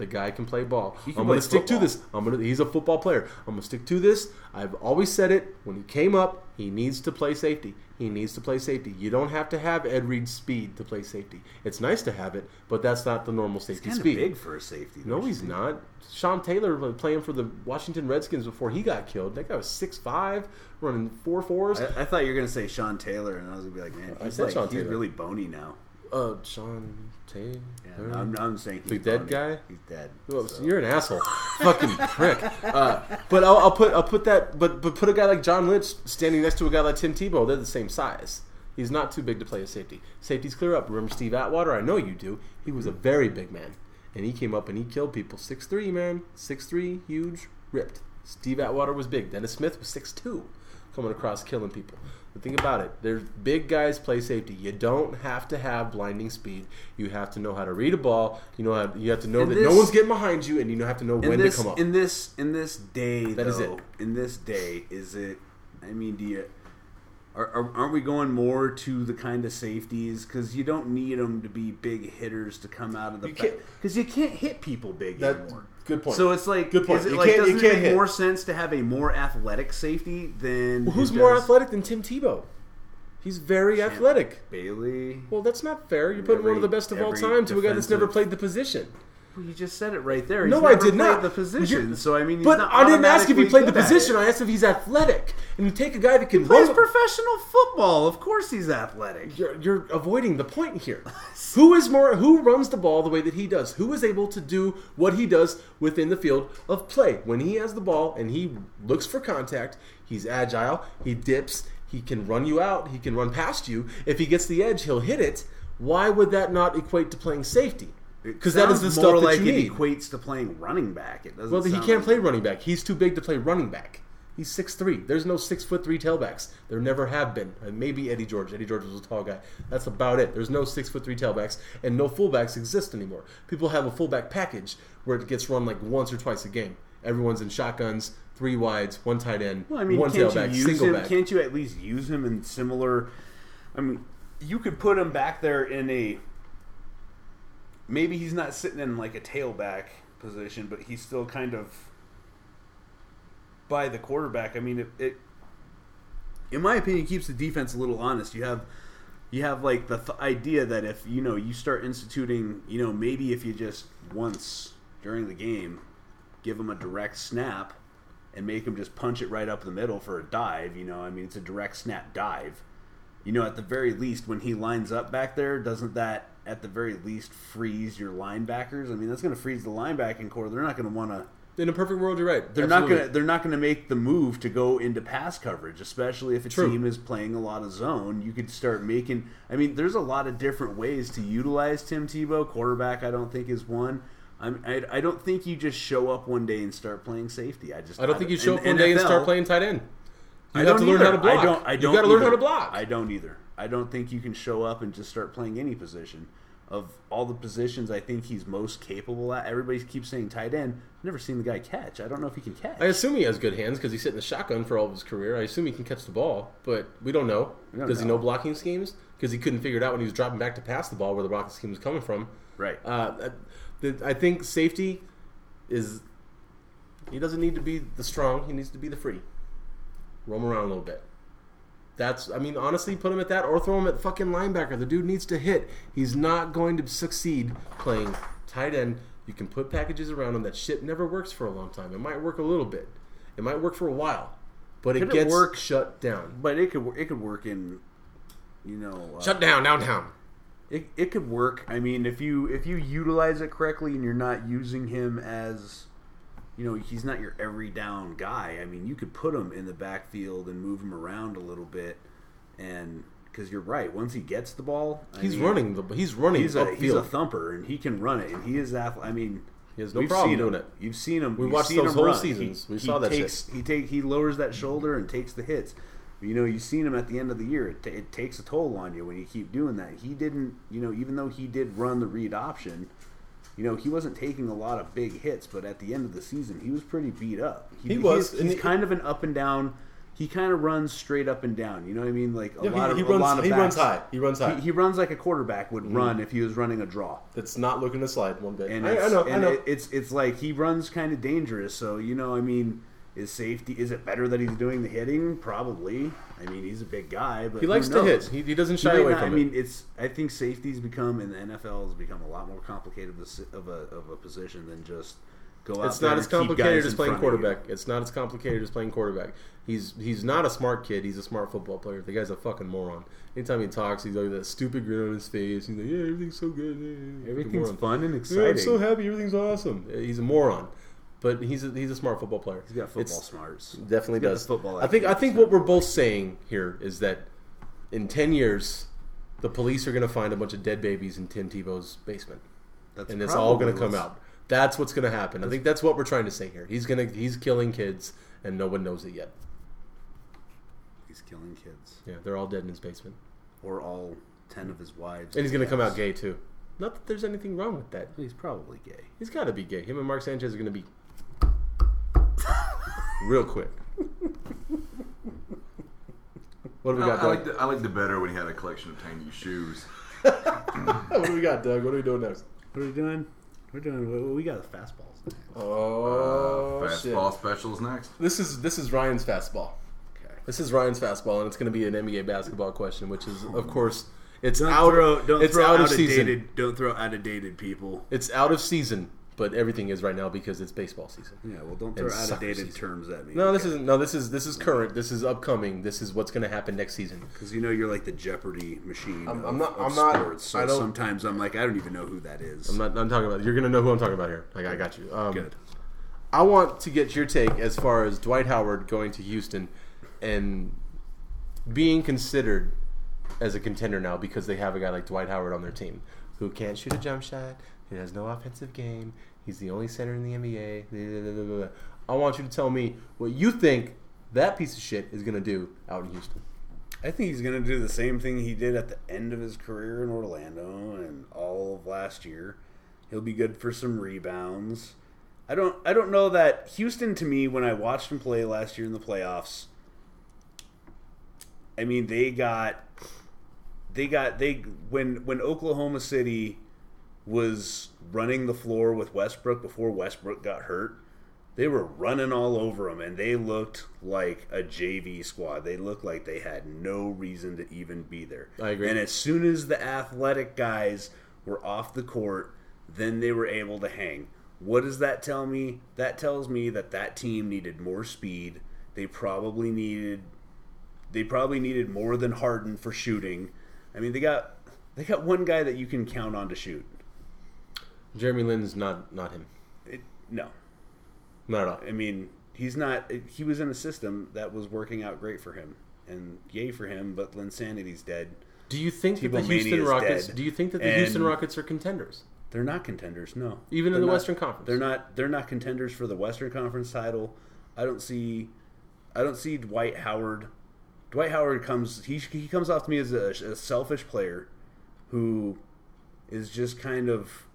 The guy can play ball. Can I'm going to stick to this. I'm gonna. He's a football player. I'm gonna stick to this. I've always said it. When he came up, he needs to play safety. He needs to play safety. You don't have to have Ed Reed's speed to play safety. It's nice to have it, but that's not the normal safety of speed. big for a safety. No, he's think? not. Sean Taylor was playing for the Washington Redskins before he got killed. That guy was six five, running four fours. I, I thought you were going to say Sean Taylor, and I was going to be like, man, I he's, said like, Sean he's Taylor. really bony now. Uh, Sean Taylor. Yeah, no, I'm, I'm saying he's The dead guy? He's dead. Well, so. You're an asshole, [laughs] fucking prick. Uh, but I'll, I'll put I'll put that. But but put a guy like John Lynch standing next to a guy like Tim Tebow. They're the same size. He's not too big to play a safety. Safety's clear up. Remember Steve Atwater? I know you do. He was a very big man, and he came up and he killed people. Six three man, six three, huge, ripped. Steve Atwater was big. Dennis Smith was six two, coming across killing people. But think about it. There's big guys play safety. You don't have to have blinding speed. You have to know how to read a ball. You know how you have to know And that no one's getting behind you, and you have to know in when this to come up. in this in this day That is though, it. in this day is it i mean do you Are, are, aren't we going more to the kind of safeties because you don't need them to be big hitters to come out of the because you can't hit people big That anymore. Good point. So it's like, Good point. Is it You like doesn't it make hit. more sense to have a more athletic safety than Well, who's more athletic than Tim Tebow? He's very athletic. Bailey? Well, that's not fair. You're putting one of the best of all time to a guy that's never played the position. Well, you just said it right there. He's No, I did not. the position. You're- so I mean, he's But I didn't ask if he played the position. I asked if he's athletic. And you take a guy that can plays run. professional football. Of course, he's athletic. You're, you're avoiding the point here. [laughs] who is more? Who runs the ball the way that he does? Who is able to do what he does within the field of play? When he has the ball and he looks for contact, he's agile. He dips. He can run you out. He can run past you. If he gets the edge, he'll hit it. Why would that not equate to playing safety? Because that is the stuff that like you it need. equates to playing running back. It doesn't. Well, he can't like- play running back. He's too big to play running back. He's six three. There's no six foot three tailbacks. There never have been. And maybe Eddie George. Eddie George was a tall guy. That's about it. There's no six foot three tailbacks, and no fullbacks exist anymore. People have a fullback package where it gets run like once or twice a game. Everyone's in shotguns, three wides, one tight end, Well, I mean, one can't tailback, you use single him? back. Can't you at least use him in similar? I mean, you could put him back there in a. Maybe he's not sitting in like a tailback position, but he's still kind of by the quarterback. I mean, it, it in my opinion, keeps the defense a little honest. You have you have like the th- idea that if you know you start instituting, you know, maybe if you just once during the game give him a direct snap and make him just punch it right up the middle for a dive, you know, I mean, it's a direct snap dive. You know, at the very least, when he lines up back there, doesn't that at the very least freeze your linebackers? I mean, that's going to freeze the linebacking core. They're not going to want to in a perfect world, you're right. they're not gonna they're not gonna make the move to go into pass coverage, especially if a True. team is playing a lot of zone. You could start making. I mean, there's a lot of different ways to utilize Tim Tebow. Quarterback, I don't think is one. I'm, I, I don't think you just show up one day and start playing safety. I just I don't think you show up one day and start playing tight end. You I have to don't learn how to block. I don't. I don't you got to learn how to block. I don't either. I don't think you can show up and just start playing any position. Of all the positions, I think he's most capable at. Everybody keeps saying tight end. Never seen the guy catch. I don't know if he can catch. I assume he has good hands because he's sitting in the shotgun for all of his career. I assume he can catch the ball, but we don't know. don't Does he know. know blocking schemes? Because he couldn't figure it out when he was dropping back to pass the ball where the blocking scheme was coming from. right. Uh, the- I think safety is. He doesn't need to be the strong. He needs to be the free. Roam around a little bit. That's. I mean, honestly, put him at that or throw him at fucking linebacker. The dude needs to hit. He's not going to succeed playing tight end. You can put packages around him. That shit never works for a long time. It might work a little bit. It might work for a while, but it Could it gets work- shut down. But it could it could work in, you know, uh, Shut down downtown. It, it could work. I mean, if you if you utilize it correctly and you're not using him as, you know, he's not your every down guy. I mean, you could put him in the backfield and move him around a little bit, and because you're right, once he gets the ball, I He's mean, running the. He's running He's a he's a thumper and he can run it and he is ath- I mean. He has no we've problem seen doing it. You've seen him. We watched seen those him whole run. seasons. He, We saw that takes, shit. He take he lowers that shoulder and takes the hits. You know, you've seen him at the end of the year. It, ta it takes a toll on you when you keep doing that. He didn't, you know, even though he did run the read option, you know, he wasn't taking a lot of big hits. But at the end of the season, he was pretty beat up. He was, He's, he's he- kind of an up and down. He kind of runs straight up and down. You know what I mean? Like a lot he, of he a runs. lot of he runs high. He runs high. He, he runs like a quarterback would mm-hmm. run if he was running a draw. That's not looking to slide one bit. And I, I know. I know. It, it's it's like he runs kind of dangerous. So you know, I mean, is safety? Is it better that he's doing the hitting? Probably. I mean, he's a big guy, but he likes to hit. He, he doesn't shy may away not- from I it. mean, it's. I think safety's become in the NFL has become a lot more complicated of a, of a, position than just go out. It's not and as complicated as playing front of you. quarterback. It's not as complicated as playing quarterback. He's he's not a smart kid. He's a smart football player. The guy's a fucking moron. Anytime he talks, he's like that stupid grin on his face. He's like, "Yeah, everything's so good. Everything's fun and Yeah, exciting. I'm so happy. Everything's awesome." He's a moron, but he's a, he's a smart football player. He's got football It's- smarts. Definitely does. the football I think I think what we're both saying here is that in ten years, the police are going to find a bunch of dead babies in Tim Tebow's basement, That's and it's all going to come what's- out. That's what's going to happen. I think that's what we're trying to say here. He's gonna he's killing kids, and no one knows it yet. He's killing kids, Yeah, they're all dead in his basement, or all ten of his wives. and he's going to come out gay too. Not that there's anything wrong with that. He's probably gay. He's got to be gay. Him and Mark Sanchez are going to be real quick. What do we I, got, I like the I like the better when he had a collection of tiny shoes. [laughs] what do we got, Doug? What are we doing next? What are we doing? We're doing. We we got the fastballs. next. Oh, uh, shit. Fastball specials next. This is this is Ryan's fastball. Okay. This is Ryan's fastball, and it's going to be an NBA basketball question, which is, of course, it's Don't out. throw. Don't it's throw out out of season. dated. Don't throw out of dated people. It's out of season, but everything is right now because it's baseball season. Yeah. Well, don't throw out of dated season. terms at me. No, this isn't. No, this is this is current. This is upcoming. This is what's going to happen next season. because you know you're like the Jeopardy machine. I'm- of, I'm not- I'm not- Sports, so I don't- sometimes I'm like, I don't even know who that is. I'm not. I'm talking about. You're going to know who I'm talking about here. Like I got you. Um, Good. I want to get your take as far as Dwight Howard going to Houston and being considered as a contender now because they have a guy like Dwight Howard on their team who can't shoot a jump shot, who has no offensive game, he's the only center in the NBA. I want you to tell me what you think that piece of shit is going to do out in Houston. I think he's going to do the same thing he did at the end of his career in Orlando and all of last year. He'll be good for some rebounds. I don't I don't know that Houston to me when I watched him play last year in the playoffs I mean they got they got they when when Oklahoma City was running the floor with Westbrook before Westbrook got hurt they were running all over him and they looked like a JV squad. They looked like they had no reason to even be there. I agree. And as soon as the athletic guys were off the court, then they were able to hang. What does that tell me? That tells me that that team needed more speed. They probably needed they probably needed more than Harden for shooting. I mean, they got they got one guy that you can count on to shoot. Jeremy Lin's not not him. It, no, Not at all. I mean, he's not. He was in a system that was working out great for him, and yay for him. But Linsanity's dead. Do you think that the Houston Rockets? dead. Do you think that the And- Houston Rockets are contenders? They're not contenders. No, Even in They're the not- Western Conference? they're not. They're not contenders for the Western Conference title. I don't see. I don't see Dwight Howard. Dwight Howard comes. He he comes off to me as a, a selfish player, who is just kind of,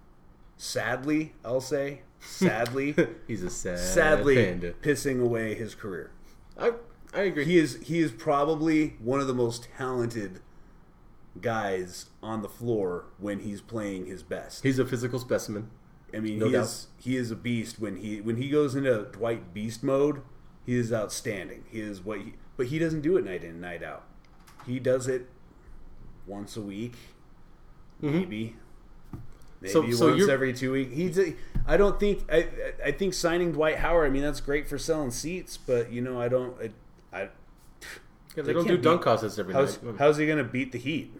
sadly, I'll say, sadly, [laughs] He's a sad sadly panda. pissing away his career. I I agree. He is he is probably one of the most talented guys on the floor when he's playing his best. He's a physical specimen. I mean, no he doubt. is he is a beast when he when he goes into Dwight Beast mode. He is outstanding. He is what, he, but he doesn't do it night in and night out. He does it once a week, mm-hmm. maybe. Maybe. So- so once every two weeks. He's. A, I don't think. I. I- think signing Dwight Howard. I mean, that's great for selling seats, but you know, I don't. I. I Yeah, they, They don't do dunk contests every how's night. how's he going to beat the Heat?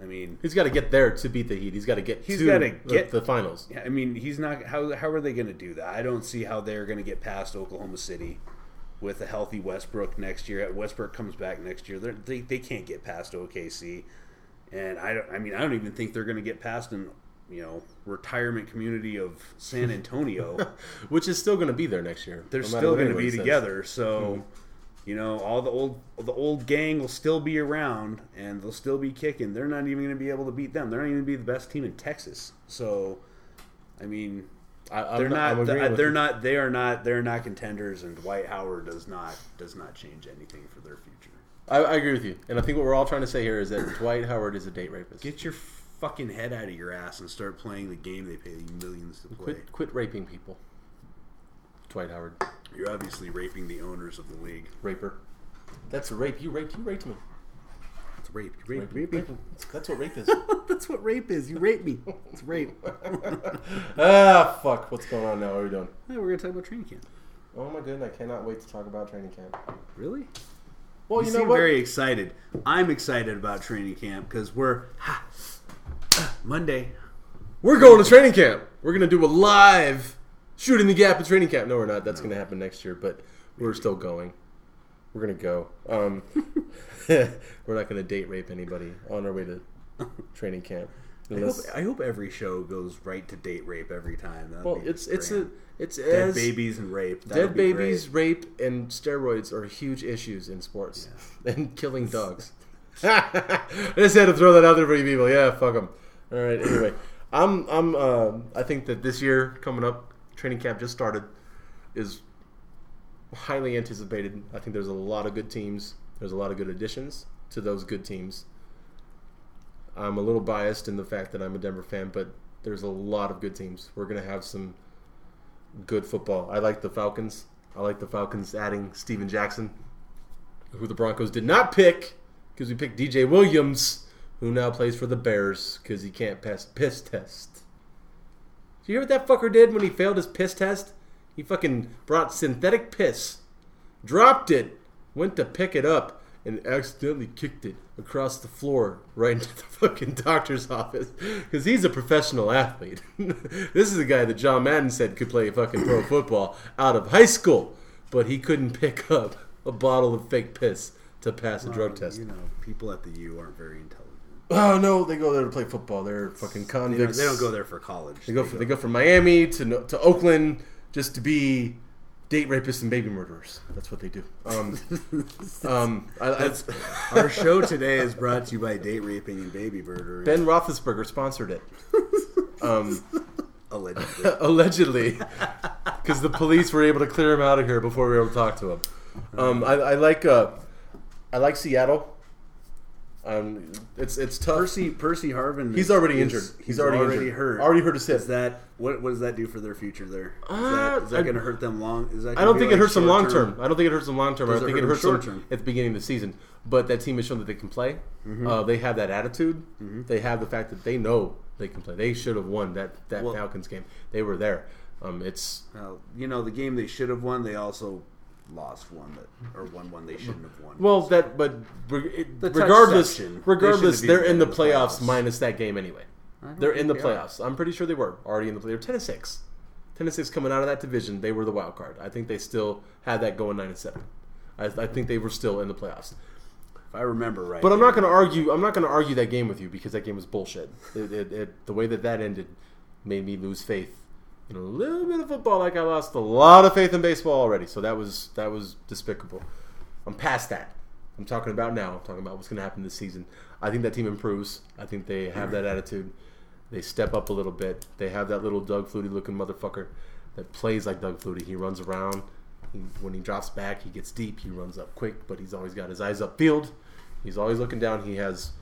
I mean, He's got to get there to beat the Heat. He's got to get He's to gotta the, get- the finals. Yeah, I mean, he's not. How how are they going to do that? I don't see how they're going to get past Oklahoma City with a healthy Westbrook next year. Westbrook comes back next year. They're, they they can't get past OKC, and I don't. I mean, I don't even think they're going to get past an you know retirement community of San [laughs] Antonio. [laughs] Which is still going to be there next year. they're no still going to anybody be says. together. So. Mm-hmm. You know, all the old the old gang will still be around, and they'll still be kicking. They're not even going to be able to beat them. They're not even going to be the best team in Texas. So, I mean, I, I'm they're I'm not. agreeing uh, with they're not. They are not. They're not contenders, and Dwight Howard does not does not change anything for their future. I, I agree with you, and I think what we're all trying to say here is that Dwight Howard is a date rapist. Get your fucking head out of your ass and start playing the game they pay you millions to play. quit, quit raping people. Dwight Howard, You're obviously raping the owners of the league. raper. That's a rape. You raped. You raped me. It's rape. You rape. Rape- rape That's, that's what rape is. [laughs] That's what rape is. You rape me. It's rape. [laughs] ah, fuck. What's going on now? What are we doing? Hey, we're gonna talk about training camp. Oh my goodness! I cannot wait to talk about training camp. Really? Well, you, you, know seem what? very excited. I'm excited about training camp because we're ha, [clears throat] Monday. We're going to training camp. We're gonna do a live shooting the gap at training camp. No, we're not. That's gonna happen next year, but we're still going. We're gonna go. Um, [laughs] we're not gonna date rape anybody on our way to training camp. I hope, I hope every show goes right to date rape every time. That'd well, it's it's a it's dead as babies and rape. That'd dead babies, great. rape, and steroids are huge issues in sports, [laughs] and killing dogs. [laughs] I just had to throw that out there for you people. Yeah, fuck them. All right. Anyway, I'm I'm uh, I think that this year coming up, training camp just started, is highly anticipated. I think there's a lot of good teams. There's a lot of good additions to those good teams. I'm a little biased in the fact that I'm a Denver fan, but there's a lot of good teams. We're gonna have some good football. I like the Falcons. I like the Falcons adding Steven Jackson, who the Broncos did not pick because we picked DJ Williams, who now plays for the Bears because he can't pass piss test. Do you hear what that fucker did when he failed his piss test? He fucking brought synthetic piss, dropped it, went to pick it up, and accidentally kicked it across the floor right into the fucking doctor's office because he's a professional athlete. [laughs] this is a guy that John Madden said could play fucking pro football out of high school, but he couldn't pick up a bottle of fake piss to pass a drug test. You know, people at the U aren't very intelligent. Oh no, they go there to play football. They're fucking They don't, convicts. they don't go there for college. They go, from, they go from Miami to no- to Oakland just to be date rapists and baby murderers. That's what they do. Um, [laughs] um, I, I, Our show today is brought to you by date raping and baby murdering. ben Roethlisberger sponsored it. Um, [laughs] allegedly. [laughs] allegedly, because the police were able to clear him out of here before we were able to talk to him. Um, I, I like uh, I like Seattle. Um, it's it's tough. Percy Percy Harvin. He's already is- injured. He's, He's already already, injured. hurt. Already hurt his hip. Is that what? What does that do for their future there? Is Uh, that, that going to hurt them long? Is that I don't think it hurts them long short-term? I don't think it hurts them long term. I think it hurts them them short-term? at the beginning of the season. But that team has shown that they can play. Mm-hmm. Uh, they have that attitude. They have the fact that they know they can play. They should have won that that Well- Falcons game. They were there. Um, it's you know, the game they should have won, they also lost one that or won one they shouldn't have won. well that, but re- it- The regardless, touchception, they regardless, shouldn't they're have in the been playoffs, minus that game anyway. don't They're in the think they are. playoffs. I'm pretty sure they were already in the. They're ten and six. Ten and six coming out of that division. They were the wild card. I think they still had that going nine and seven. I, I think they were still in the playoffs. If I remember right. But I'm not going to argue. I'm not going to argue that game with you because that game was bullshit. It, it, it, the way that that ended made me lose faith a little bit of football. Like I lost a lot of faith in baseball already. So that was that was despicable. I'm past that. I'm talking about now. I'm talking about what's going to happen this season. I think that team improves. I think they have that attitude. They step up a little bit. They have that little Doug Flutie looking motherfucker that plays like Doug Flutie. He runs around. He, when he drops back, he gets deep. He runs up quick, but he's always got his eyes upfield. He's always looking down. He has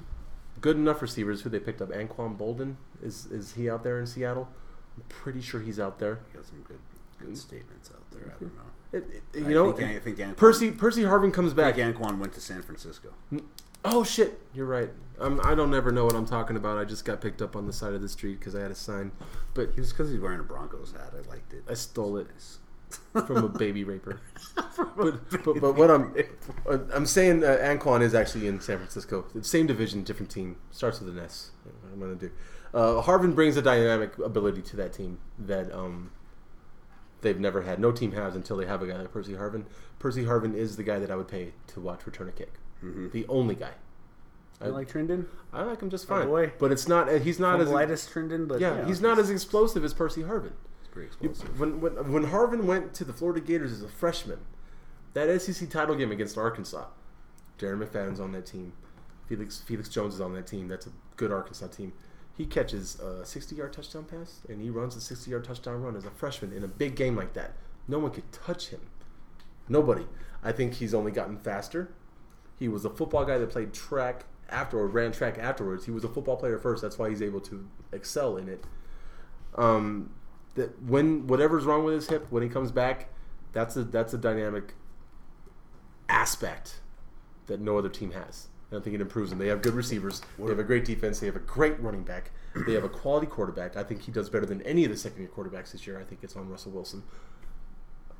good enough receivers. Who they picked up? Anquan Boldin is is he out there in Seattle? I'm pretty sure he's out there. He got some good good statements out there. I don't know. It, it- I you know, think, I think Anquan, Percy Percy Harvin comes I back. think Anquan went to San Francisco. Oh shit, you're right. Um, I don't ever know what I'm talking about. I just got picked up on the side of the street because I had a sign, but He was because he's wearing a Broncos hat. I liked it. I stole it from a baby raper. [laughs] but, but but what I'm uh, I'm saying, uh, Anquan is actually in San Francisco. Same division, different team. Starts with an S. What I'm gonna do. Uh, Harvin brings a dynamic ability to that team that um, they've never had. No team has until they have a guy like Percy Harvin. Percy Harvin is the guy that I would pay to watch return a kick. The only guy. I like Trindon. I like him just Oh, fine. boy. But it's not. uh, He's not as. Fumbleitis Trindon, but Yeah, you know, he's not as explosive as Percy Harvin. He's pretty explosive. When, when when Harvin went to the Florida Gators as a freshman, that SEC title game against Arkansas, Darren McFadden's on that team, Felix Felix Jones is on that team. That's a good Arkansas team. He catches a 60-yard touchdown pass and he runs a 60-yard touchdown run as a freshman in a big game like that. No one could touch him. Nobody. I think he's only gotten faster. He was a football guy that played track after or ran track afterwards. He was a football player first. That's why he's able to excel in it. Um, that when whatever's wrong with his hip, when he comes back, that's a that's a dynamic aspect that no other team has. And I think it improves them. They have good receivers. They have a great defense. They have a great running back. They have a quality quarterback. I think he does better than any of the second year quarterbacks this year. I think it's on Russell Wilson.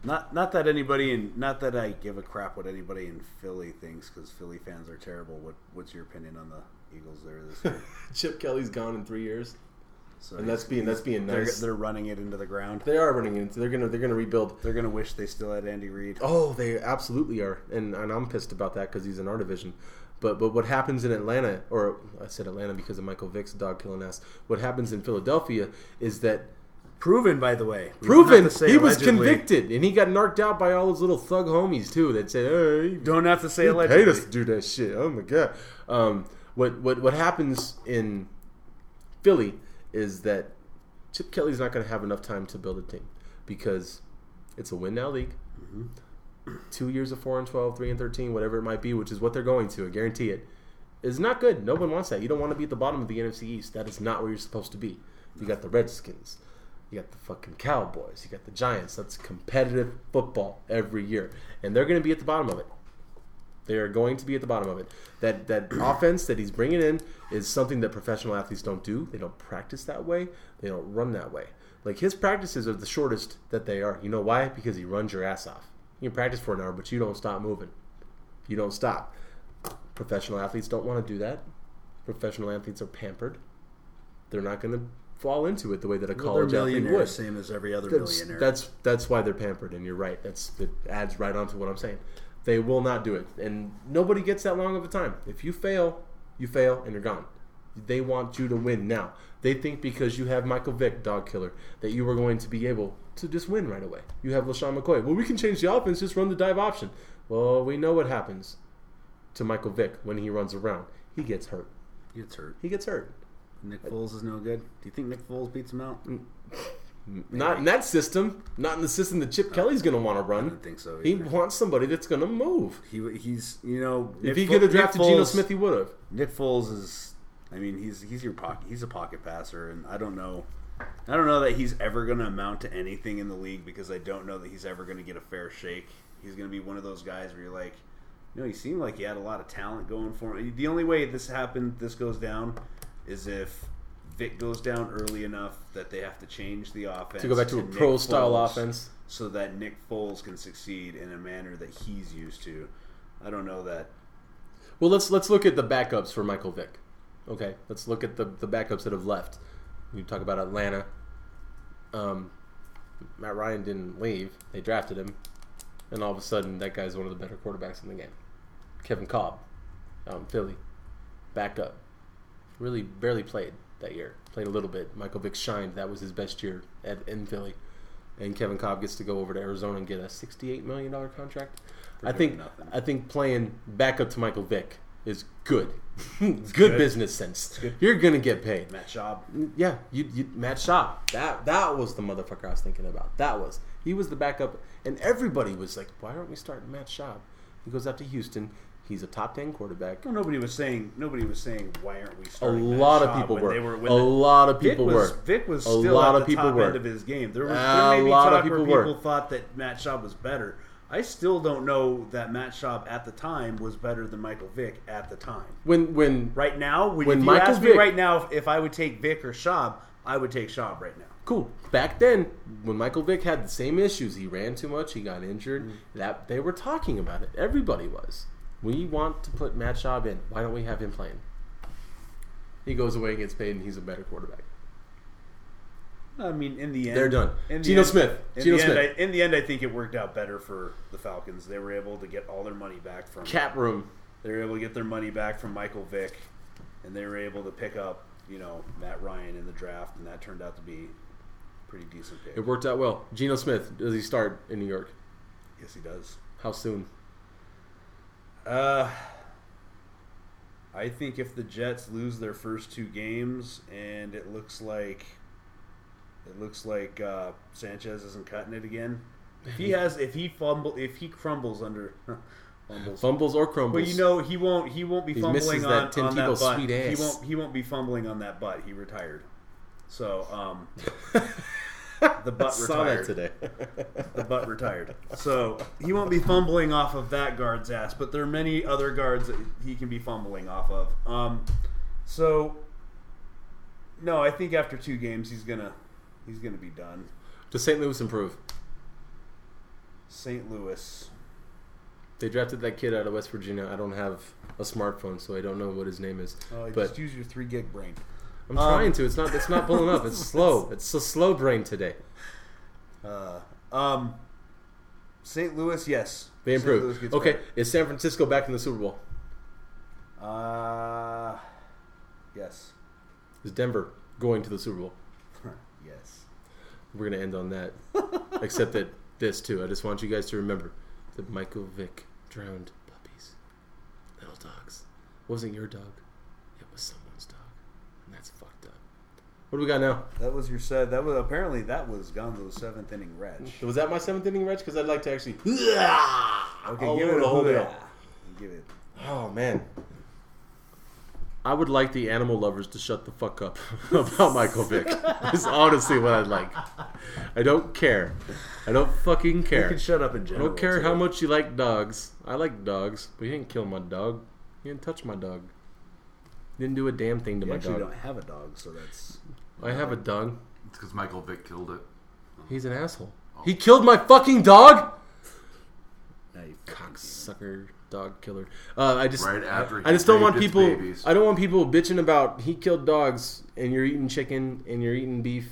Not not that anybody in not that I give a crap what anybody in Philly thinks because Philly fans are terrible. What what's your opinion on the Eagles there this year? [laughs] Chip Kelly's gone in three years, So and that's being that's being they're, nice. they're running it into the ground. They are running into. They're gonna they're gonna rebuild. They're gonna wish they still had Andy Reid. Oh, they absolutely are, and and I'm pissed about that because he's in our division. But but what happens in Atlanta, or I said Atlanta because of Michael Vick's dog killing ass. What happens in Philadelphia is that Proven, by the way. Proven have to say he was convicted, and he got narked out by all his little thug homies too. That said, "Hey, Don't have to say allegedly. paid us to do that shit." Oh my god. Um, what what what happens in Philly is that Chip Kelly's not going to have enough time to build a team because it's a win now league. Mm-hmm. Two years of four and 12, 3 and thirteen, whatever it might be, which is what they're going to. I guarantee it. is not good. No one wants that. You don't want to be at the bottom of the NFC East. That is not where you're supposed to be. You got the Redskins. You got the fucking Cowboys. You got the Giants. That's competitive football every year. And they're going to be at the bottom of it. They are going to be at the bottom of it. That that [coughs] offense that he's bringing in is something that professional athletes don't do. They don't practice that way. They don't run that way. Like his practices are the shortest that they are. You know why? Because he runs your ass off. You can practice for an hour, but you don't stop moving. You don't stop. Professional athletes don't want to do that. Professional athletes are pampered. They're not going to fall into it the way that a Well, college athlete would. same as every other That's, millionaire. that's that's why they're pampered, and you're right. That's it adds right onto what I'm saying. They will not do it, and nobody gets that long of a time. If you fail, you fail, and you're gone. They want you to win now. They think because you have Michael Vick, dog killer, that you are going to be able to just win right away. You have LeSean McCoy. Well, we can change the offense, just run the dive option. Well, we know what happens to Michael Vick when he runs around. He gets hurt. He gets hurt. He gets hurt. Nick Foles is no good. Do you think Nick Foles beats him out? Mm. Not in that system. Not in the system that Chip Kelly's going to want to I run. don't think so. He wants somebody that's going to move. He he's you know If he could have Nick drafted Geno Smith, he would have. Nick Foles is, I mean, he's he's your pocket. He's a pocket passer, and I don't know, I don't know that he's ever going to amount to anything in the league because I don't know that he's ever going to get a fair shake. He's going to be one of those guys where you're like, you know, he seemed like he had a lot of talent going for him. The only way this happened, this goes down, is if Vick goes down early enough that they have to change the offense To go back to a Nick pro style offense. so that Nick Foles can succeed in a manner that he's used to. I don't know that Well, let's let's look at the backups for Michael Vick. Okay, let's look at the the backups that have left. You talk about Atlanta. Um, Matt Ryan didn't leave; they drafted him, and all of a sudden, that guy's one of the better quarterbacks in the game. Kevin Kolb, in Philly, backup, really barely played that year. Played a little bit. Michael Vick shined. That was his best year at in Philly, and Kevin Kolb gets to go over to Arizona and get a sixty-eight million dollar contract. I think nothing. I think playing backup to Michael Vick is good. [laughs] good, good. business sense. good. You're gonna get paid. Matt Schaub. Mm, yeah, you, you Matt Schaub. That that was the motherfucker I was thinking about. That was he was the backup, and everybody was like, "Why aren't we starting Matt Schaub?" He goes out to Houston. He's a top ten quarterback. Well, nobody was saying. Nobody was saying. Why aren't we A starting? Matt lot of people were. They were a the- lot of Vick people was, were. Vick was A still lot at of the people top were. end of his game. There was A there be lot of people were. people thought that Matt Schaub was better. I still don't know that Matt Schaub at the time was better than Michael Vick at the time. When when Right now, when, When if you Michael ask me right now if, if I would take Vick or Schaub, I would take Schaub right now. cool back then when Michael Vick had the same issues, he ran too much, he got injured. Mm. That they were talking about it. Everybody was. We want to put Matt Schaub in. Why don't we have him playing? He goes away and gets paid, and he's a better quarterback. I mean, in the end, They're done. In Geno end- Smith. In Geno the end, I, in the end, I think it worked out better for the Falcons. They were able to get all their money back from. Cap room. They were able to get their money back from Michael Vick, and they were able to pick up, you know, Matt Ryan in the draft, and that turned out to be a pretty decent pick. It worked out well. Geno Smith, does he start in New York? Yes, he does. How soon? Uh, I think if the Jets lose their first two games, and it looks like it looks like uh, Sanchez isn't cutting it again. If he [laughs] has, if he fumble, if he crumbles under [laughs] fumbles, Fumbles or crumbles? Well, you know he won't. He won't be He fumbling on that Tim on that butt. sweet He won't. He won't be fumbling on that butt. He retired. So um, [laughs] the butt Saw retired. that today. The butt retired. So he won't be fumbling off of that guard's ass. But there are many other guards that he can be fumbling off of. Um, so no, I think after two games he's gonna he's gonna be done. Does St. Louis improve? St. Louis. They drafted that kid out of West Virginia. I don't have a smartphone, so I don't know what his name is. Oh, but just use your three gig brain. I'm um, trying to. It's not. It's not pulling up. It's [laughs] slow. It's a slow brain today. Uh, um, St. Louis, yes. They improved. Okay, better. is San Francisco back in the Super Bowl? Uh, yes. Is Denver going to the Super Bowl? Yes. We're gonna end on that. [laughs] Except that this too. I just want you guys to remember that Michael Vick drowned puppies, little dogs. It wasn't your dog. It was someone's dog, and that's fucked up. What do we got now? That was your said. That was apparently that was Gonzo's seventh inning reg. Was that my seventh inning, Reg? Because I'd like to actually. Okay, give it a hold hold it it. Give it. Oh man. I would like the animal lovers to shut the fuck up [laughs] about Michael Vick. Is honestly what I'd like. I don't care. I don't fucking care. You can shut up in general. I don't care too. how much you like dogs. I like dogs, but you didn't kill my dog. You didn't touch my dog. You didn't do a damn thing to You my actually dog. don't have a dog, so that's. I have a dog. It's because Michael Vick killed it. He's an asshole. He killed my fucking dog. Now Cocksucker, dog killer. Uh, I just, Right after I he just don't want people. babies. I don't want people bitching about he killed dogs and you're eating chicken and you're eating beef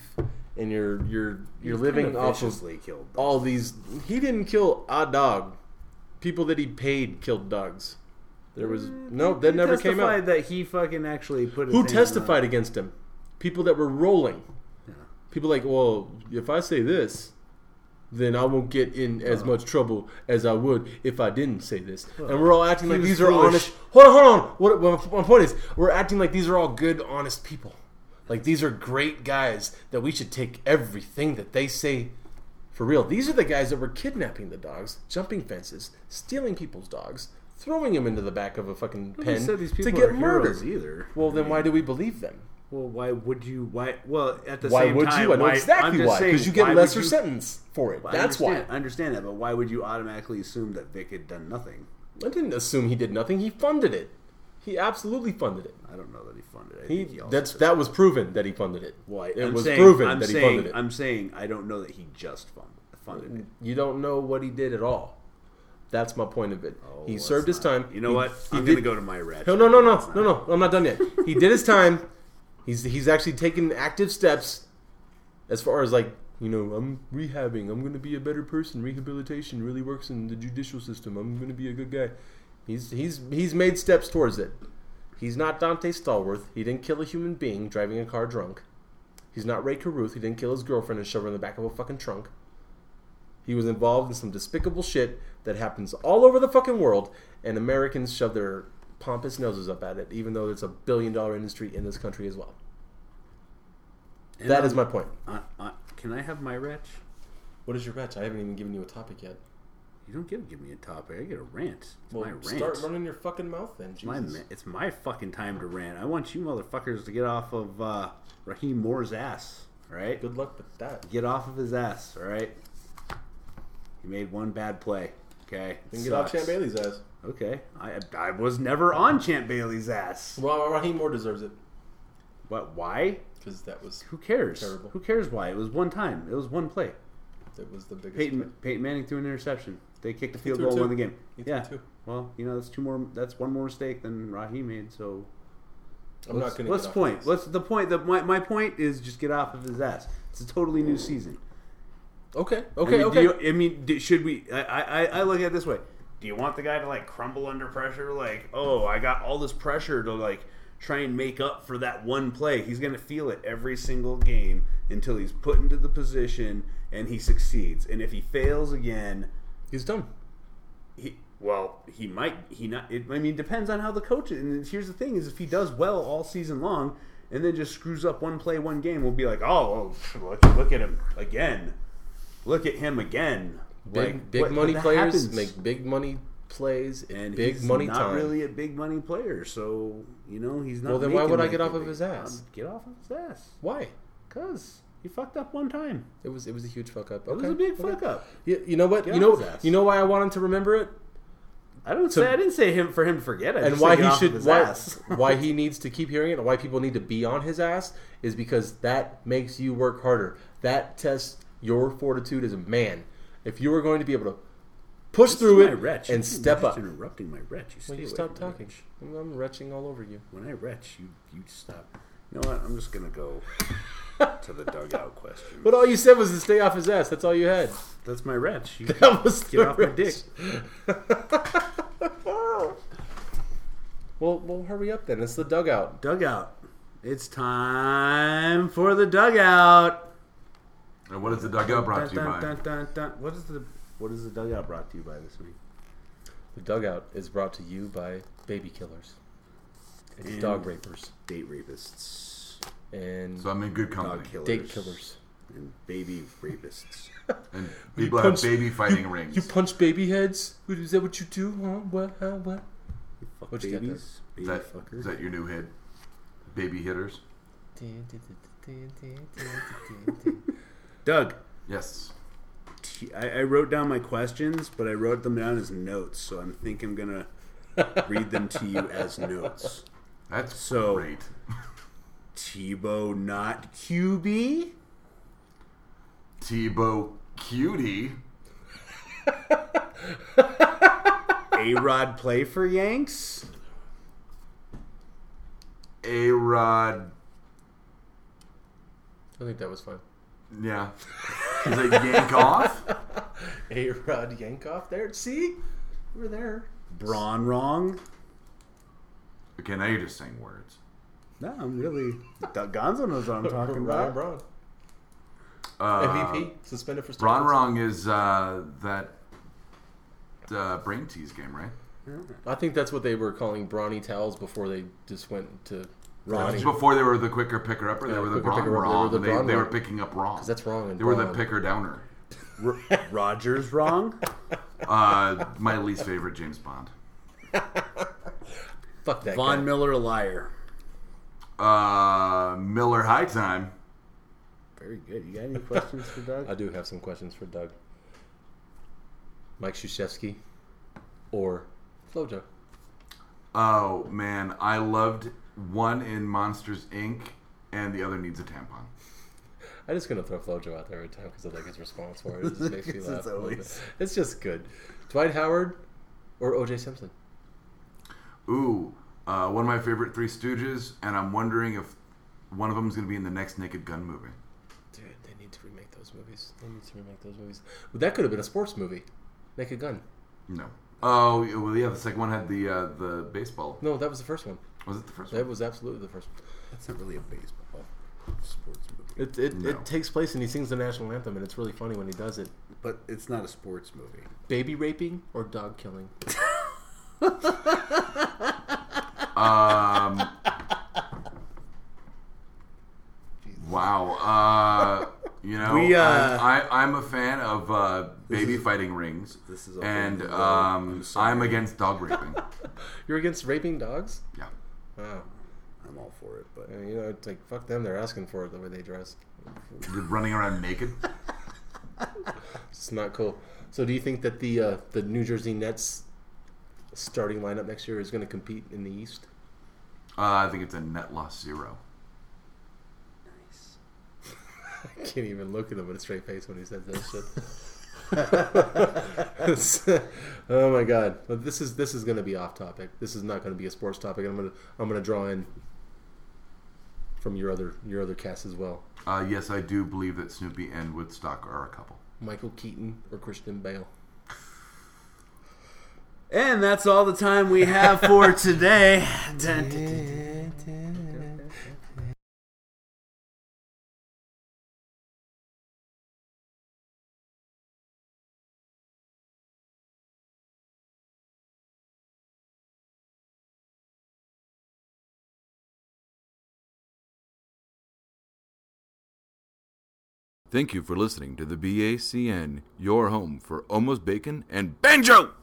and you're you're you're living Kinda off of killed. all these. He didn't kill a dog. People that he paid killed dogs. There was no. That He never came out. testified That he fucking actually put. Who testified against him? People that were rolling. People like, well, if I say this, then I won't get in as uh-huh. much trouble as I would if I didn't say this. and we're all acting like these are foolish. honest. Hold on, hold on. What, what my point is, we're acting like these are all good, honest people. Like these are great guys that we should take everything that they say for real. These are the guys that were kidnapping the dogs, jumping fences, stealing people's dogs, throwing them into the back of a fucking pen said these to people get are heroes murdered. either. Well, then why do we believe them? Well, why would you? Why? Well, at the same time? Why same would time, you? I know why, exactly why. Because you get a lesser you- sentence for it. I That's why. I understand that, but why would you automatically assume that Vick had done nothing? I didn't assume he did nothing. He funded it. He absolutely funded it. I don't know that he funded it. I He he that's that was proven that he funded it. Well, I- it I'm was saying, proven I'm that he funded it. I'm saying I don't know that he just funded, funded it. You don't know what he did at all. That's my point of it. Oh, he served his not- time. You know He- what? I'm gonna go to my red. No, no, no, no, no, no. I'm not done yet. He did his time. He's he's actually taken active steps as far as like you know I'm rehabbing. I'm gonna be a better person. Rehabilitation really works in the judicial system. I'm gonna be a good guy. He's he's he's made steps towards it. He's not Donté Stallworth. He didn't kill a human being driving a car drunk. He's not Rae Carruth. He didn't kill his girlfriend and shove her in the back of a fucking trunk. He was involved in some despicable shit that happens all over the fucking world, and Americans shove their pompous noses up at it, even though it's a billion dollar industry in this country as well. And That I'm- is my point. I, I, can I have my wretch? What is your bet? I haven't even given you a topic yet. You don't to give me a topic. I get a rant. It's Well, my rant. start running your fucking mouth then. It's my, ma- it's my fucking time to rant. I want you motherfuckers to get off of uh, Rahim Moore's ass. Right, Good luck with that. get off of his ass. All right. He made one bad play. Okay. Then get off. Champ Bailey's ass. Okay. I I was never on Champ Bailey's ass. Well, Rahim Moore deserves it What? Why? because that was Who cares? Terrible. Who cares why? It was one time. It was one play. that was the biggest. Peyton Peyton Manning threw an interception. They kicked a field goal, won the game. He Yeah. Well, you know that's two more. That's one more mistake than Rahim made. So I'm not going to. What's the point? What's the point? The, my, my point is just get off of his ass. It's a totally new season. Okay. I Okay. mean, do okay. you- I mean, should we? I, I I look at it this way. Do you want the guy to like crumble under pressure? Like, oh, I got all this pressure to like try and make up for that one play. He's gonna feel it every single game until he's put into the position and he succeeds. And if he fails again, He's done. he well he might he not it, i mean depends on how the coach and here's the thing is if he does well all season long and then just screws up one play one game we'll be like oh look, look at him again look at him again Big Like, big what- money players happens? make big money plays and big he's money not time. really a big money player so you know he's not Well, then why would I get off of his ass? Um, get off of his ass Why? because he fucked up one time It was it was a huge fuck up. it was a big okay. fuck up You, you know what? Get you know ass. you know why I want him to remember it, i don't say i didn't say him for him to forget it. and why he should why [laughs] why he needs to keep hearing it, and why people need to be on his ass is because that makes you work harder. That tests your fortitude as a man. If you were going to be able to push This through is it retch. and You step keep up, Interrupting my retch. You stay well, you away stop from talking. retch. I'm, I'm retching all over you. When I retch, you you stop. You know what? I'm just gonna go [laughs] to the dugout question. But all you said was to stay off his ass. That's all you had. That's my retch. You That was get the off my dick. [laughs] Well, well, hurry up then. It's the dugout. Dugout. It's time for the dugout. And what is the dugout brought to you Dun, by? dun, dun, dun. What is the what is the dugout brought to you by this week? The dugout is brought to you by baby killers and, And- dog rapers Date rapists, and So I'm in good dog company. killers, date killers. and baby rapists. And You people punch- have baby fighting you, rings. You punch baby heads? Is that what you do? Huh? What? Huh? What? Fuck What you got babies, baby is, that, fuckers. is that your new hit? baby hitters. Doug, Yes. t- I, I wrote down my questions, but I wrote them down as notes, so I'm think I'm gonna [laughs] read them to you as notes. That's So- great. Tebow not QB. Tebow Cutie. [laughs] A Rod play for Yanks. A Rod. I think that was fun. Yeah. Is it yank off? [laughs] A Rod Yankoff there. See? We were there. Braun wrong. Okay, now you're just saying words. No, I'm really. Doug Gonzo knows what I'm [laughs] talking Ryan about. Braun. Uh, MVP. Suspended for Braun. Wrong is uh, that uh, brain tease game, right? I think that's what they were calling brawny towels before they just went to Ronnie. Before they were the quicker picker upper, they were the quicker brawn picker upper, they wrong. They, they were picking up wrong. Because That's wrong. They were the picker downer. R- Rogers wrong. [laughs] Uh, my least favorite James Bond. [laughs] Fuck that Von guy. Miller liar. Uh, Miller High Time. Very good. You got any questions for Doug? [laughs] I do have some questions for Doug. Mike Krzyzewski or Flojo. Oh man, I loved one in Monsters Inc. and the other needs a tampon. I'm just gonna throw Flojo out there every time because I like his response for it. It just makes me [laughs] It's laugh. always- It's just good. Dwight Howard or O.J. Simpson. Ooh, uh, one of my favorite Three Stooges, and I'm wondering if one of them is going to be in the next Naked Gun movie. Dude, they need to remake those movies. They need to remake those movies. But that could have been a sports movie. Naked Gun. No. Oh, well, yeah. The second one had the uh, the baseball. No, that was the first one. Was it the first That one? was absolutely the first one. That's not really a baseball sports movie, It it, No. it takes place and he sings the national anthem and it's really funny when he does it. but it's not a sports movie. Baby raping or dog killing? [laughs] Um. wow. Uh, you know, We, uh, I, I, I'm a fan of uh, baby fighting rings, this is and um. I'm. I'm against dog raping. [laughs] You're against raping dogs? yeah. Wow. I'm all for it, but Uh, you know, it's like fuck them. They're asking for it the way they dress. You're running around naked. [laughs] It's not cool. So, do you think that the uh, the New Jersey Nets starting lineup next year is going to compete in the East? Uh, I think it's a net loss zero. Nice. [laughs] I can't even look at him with a straight face when he says that shit. [laughs] [laughs] oh my god! But this is this is going to be off topic. This is not going to be a sports topic. I'm gonna I'm gonna draw in from your other your other cast as well. Uh, yes, I do believe that Snoopy and Woodstock are a couple. Michael Keaton or Christian Bale. And that's all the time we have for today. [laughs] Dun, dun, dun. Thank you for listening to the BACN, your home for almost bacon and banjo.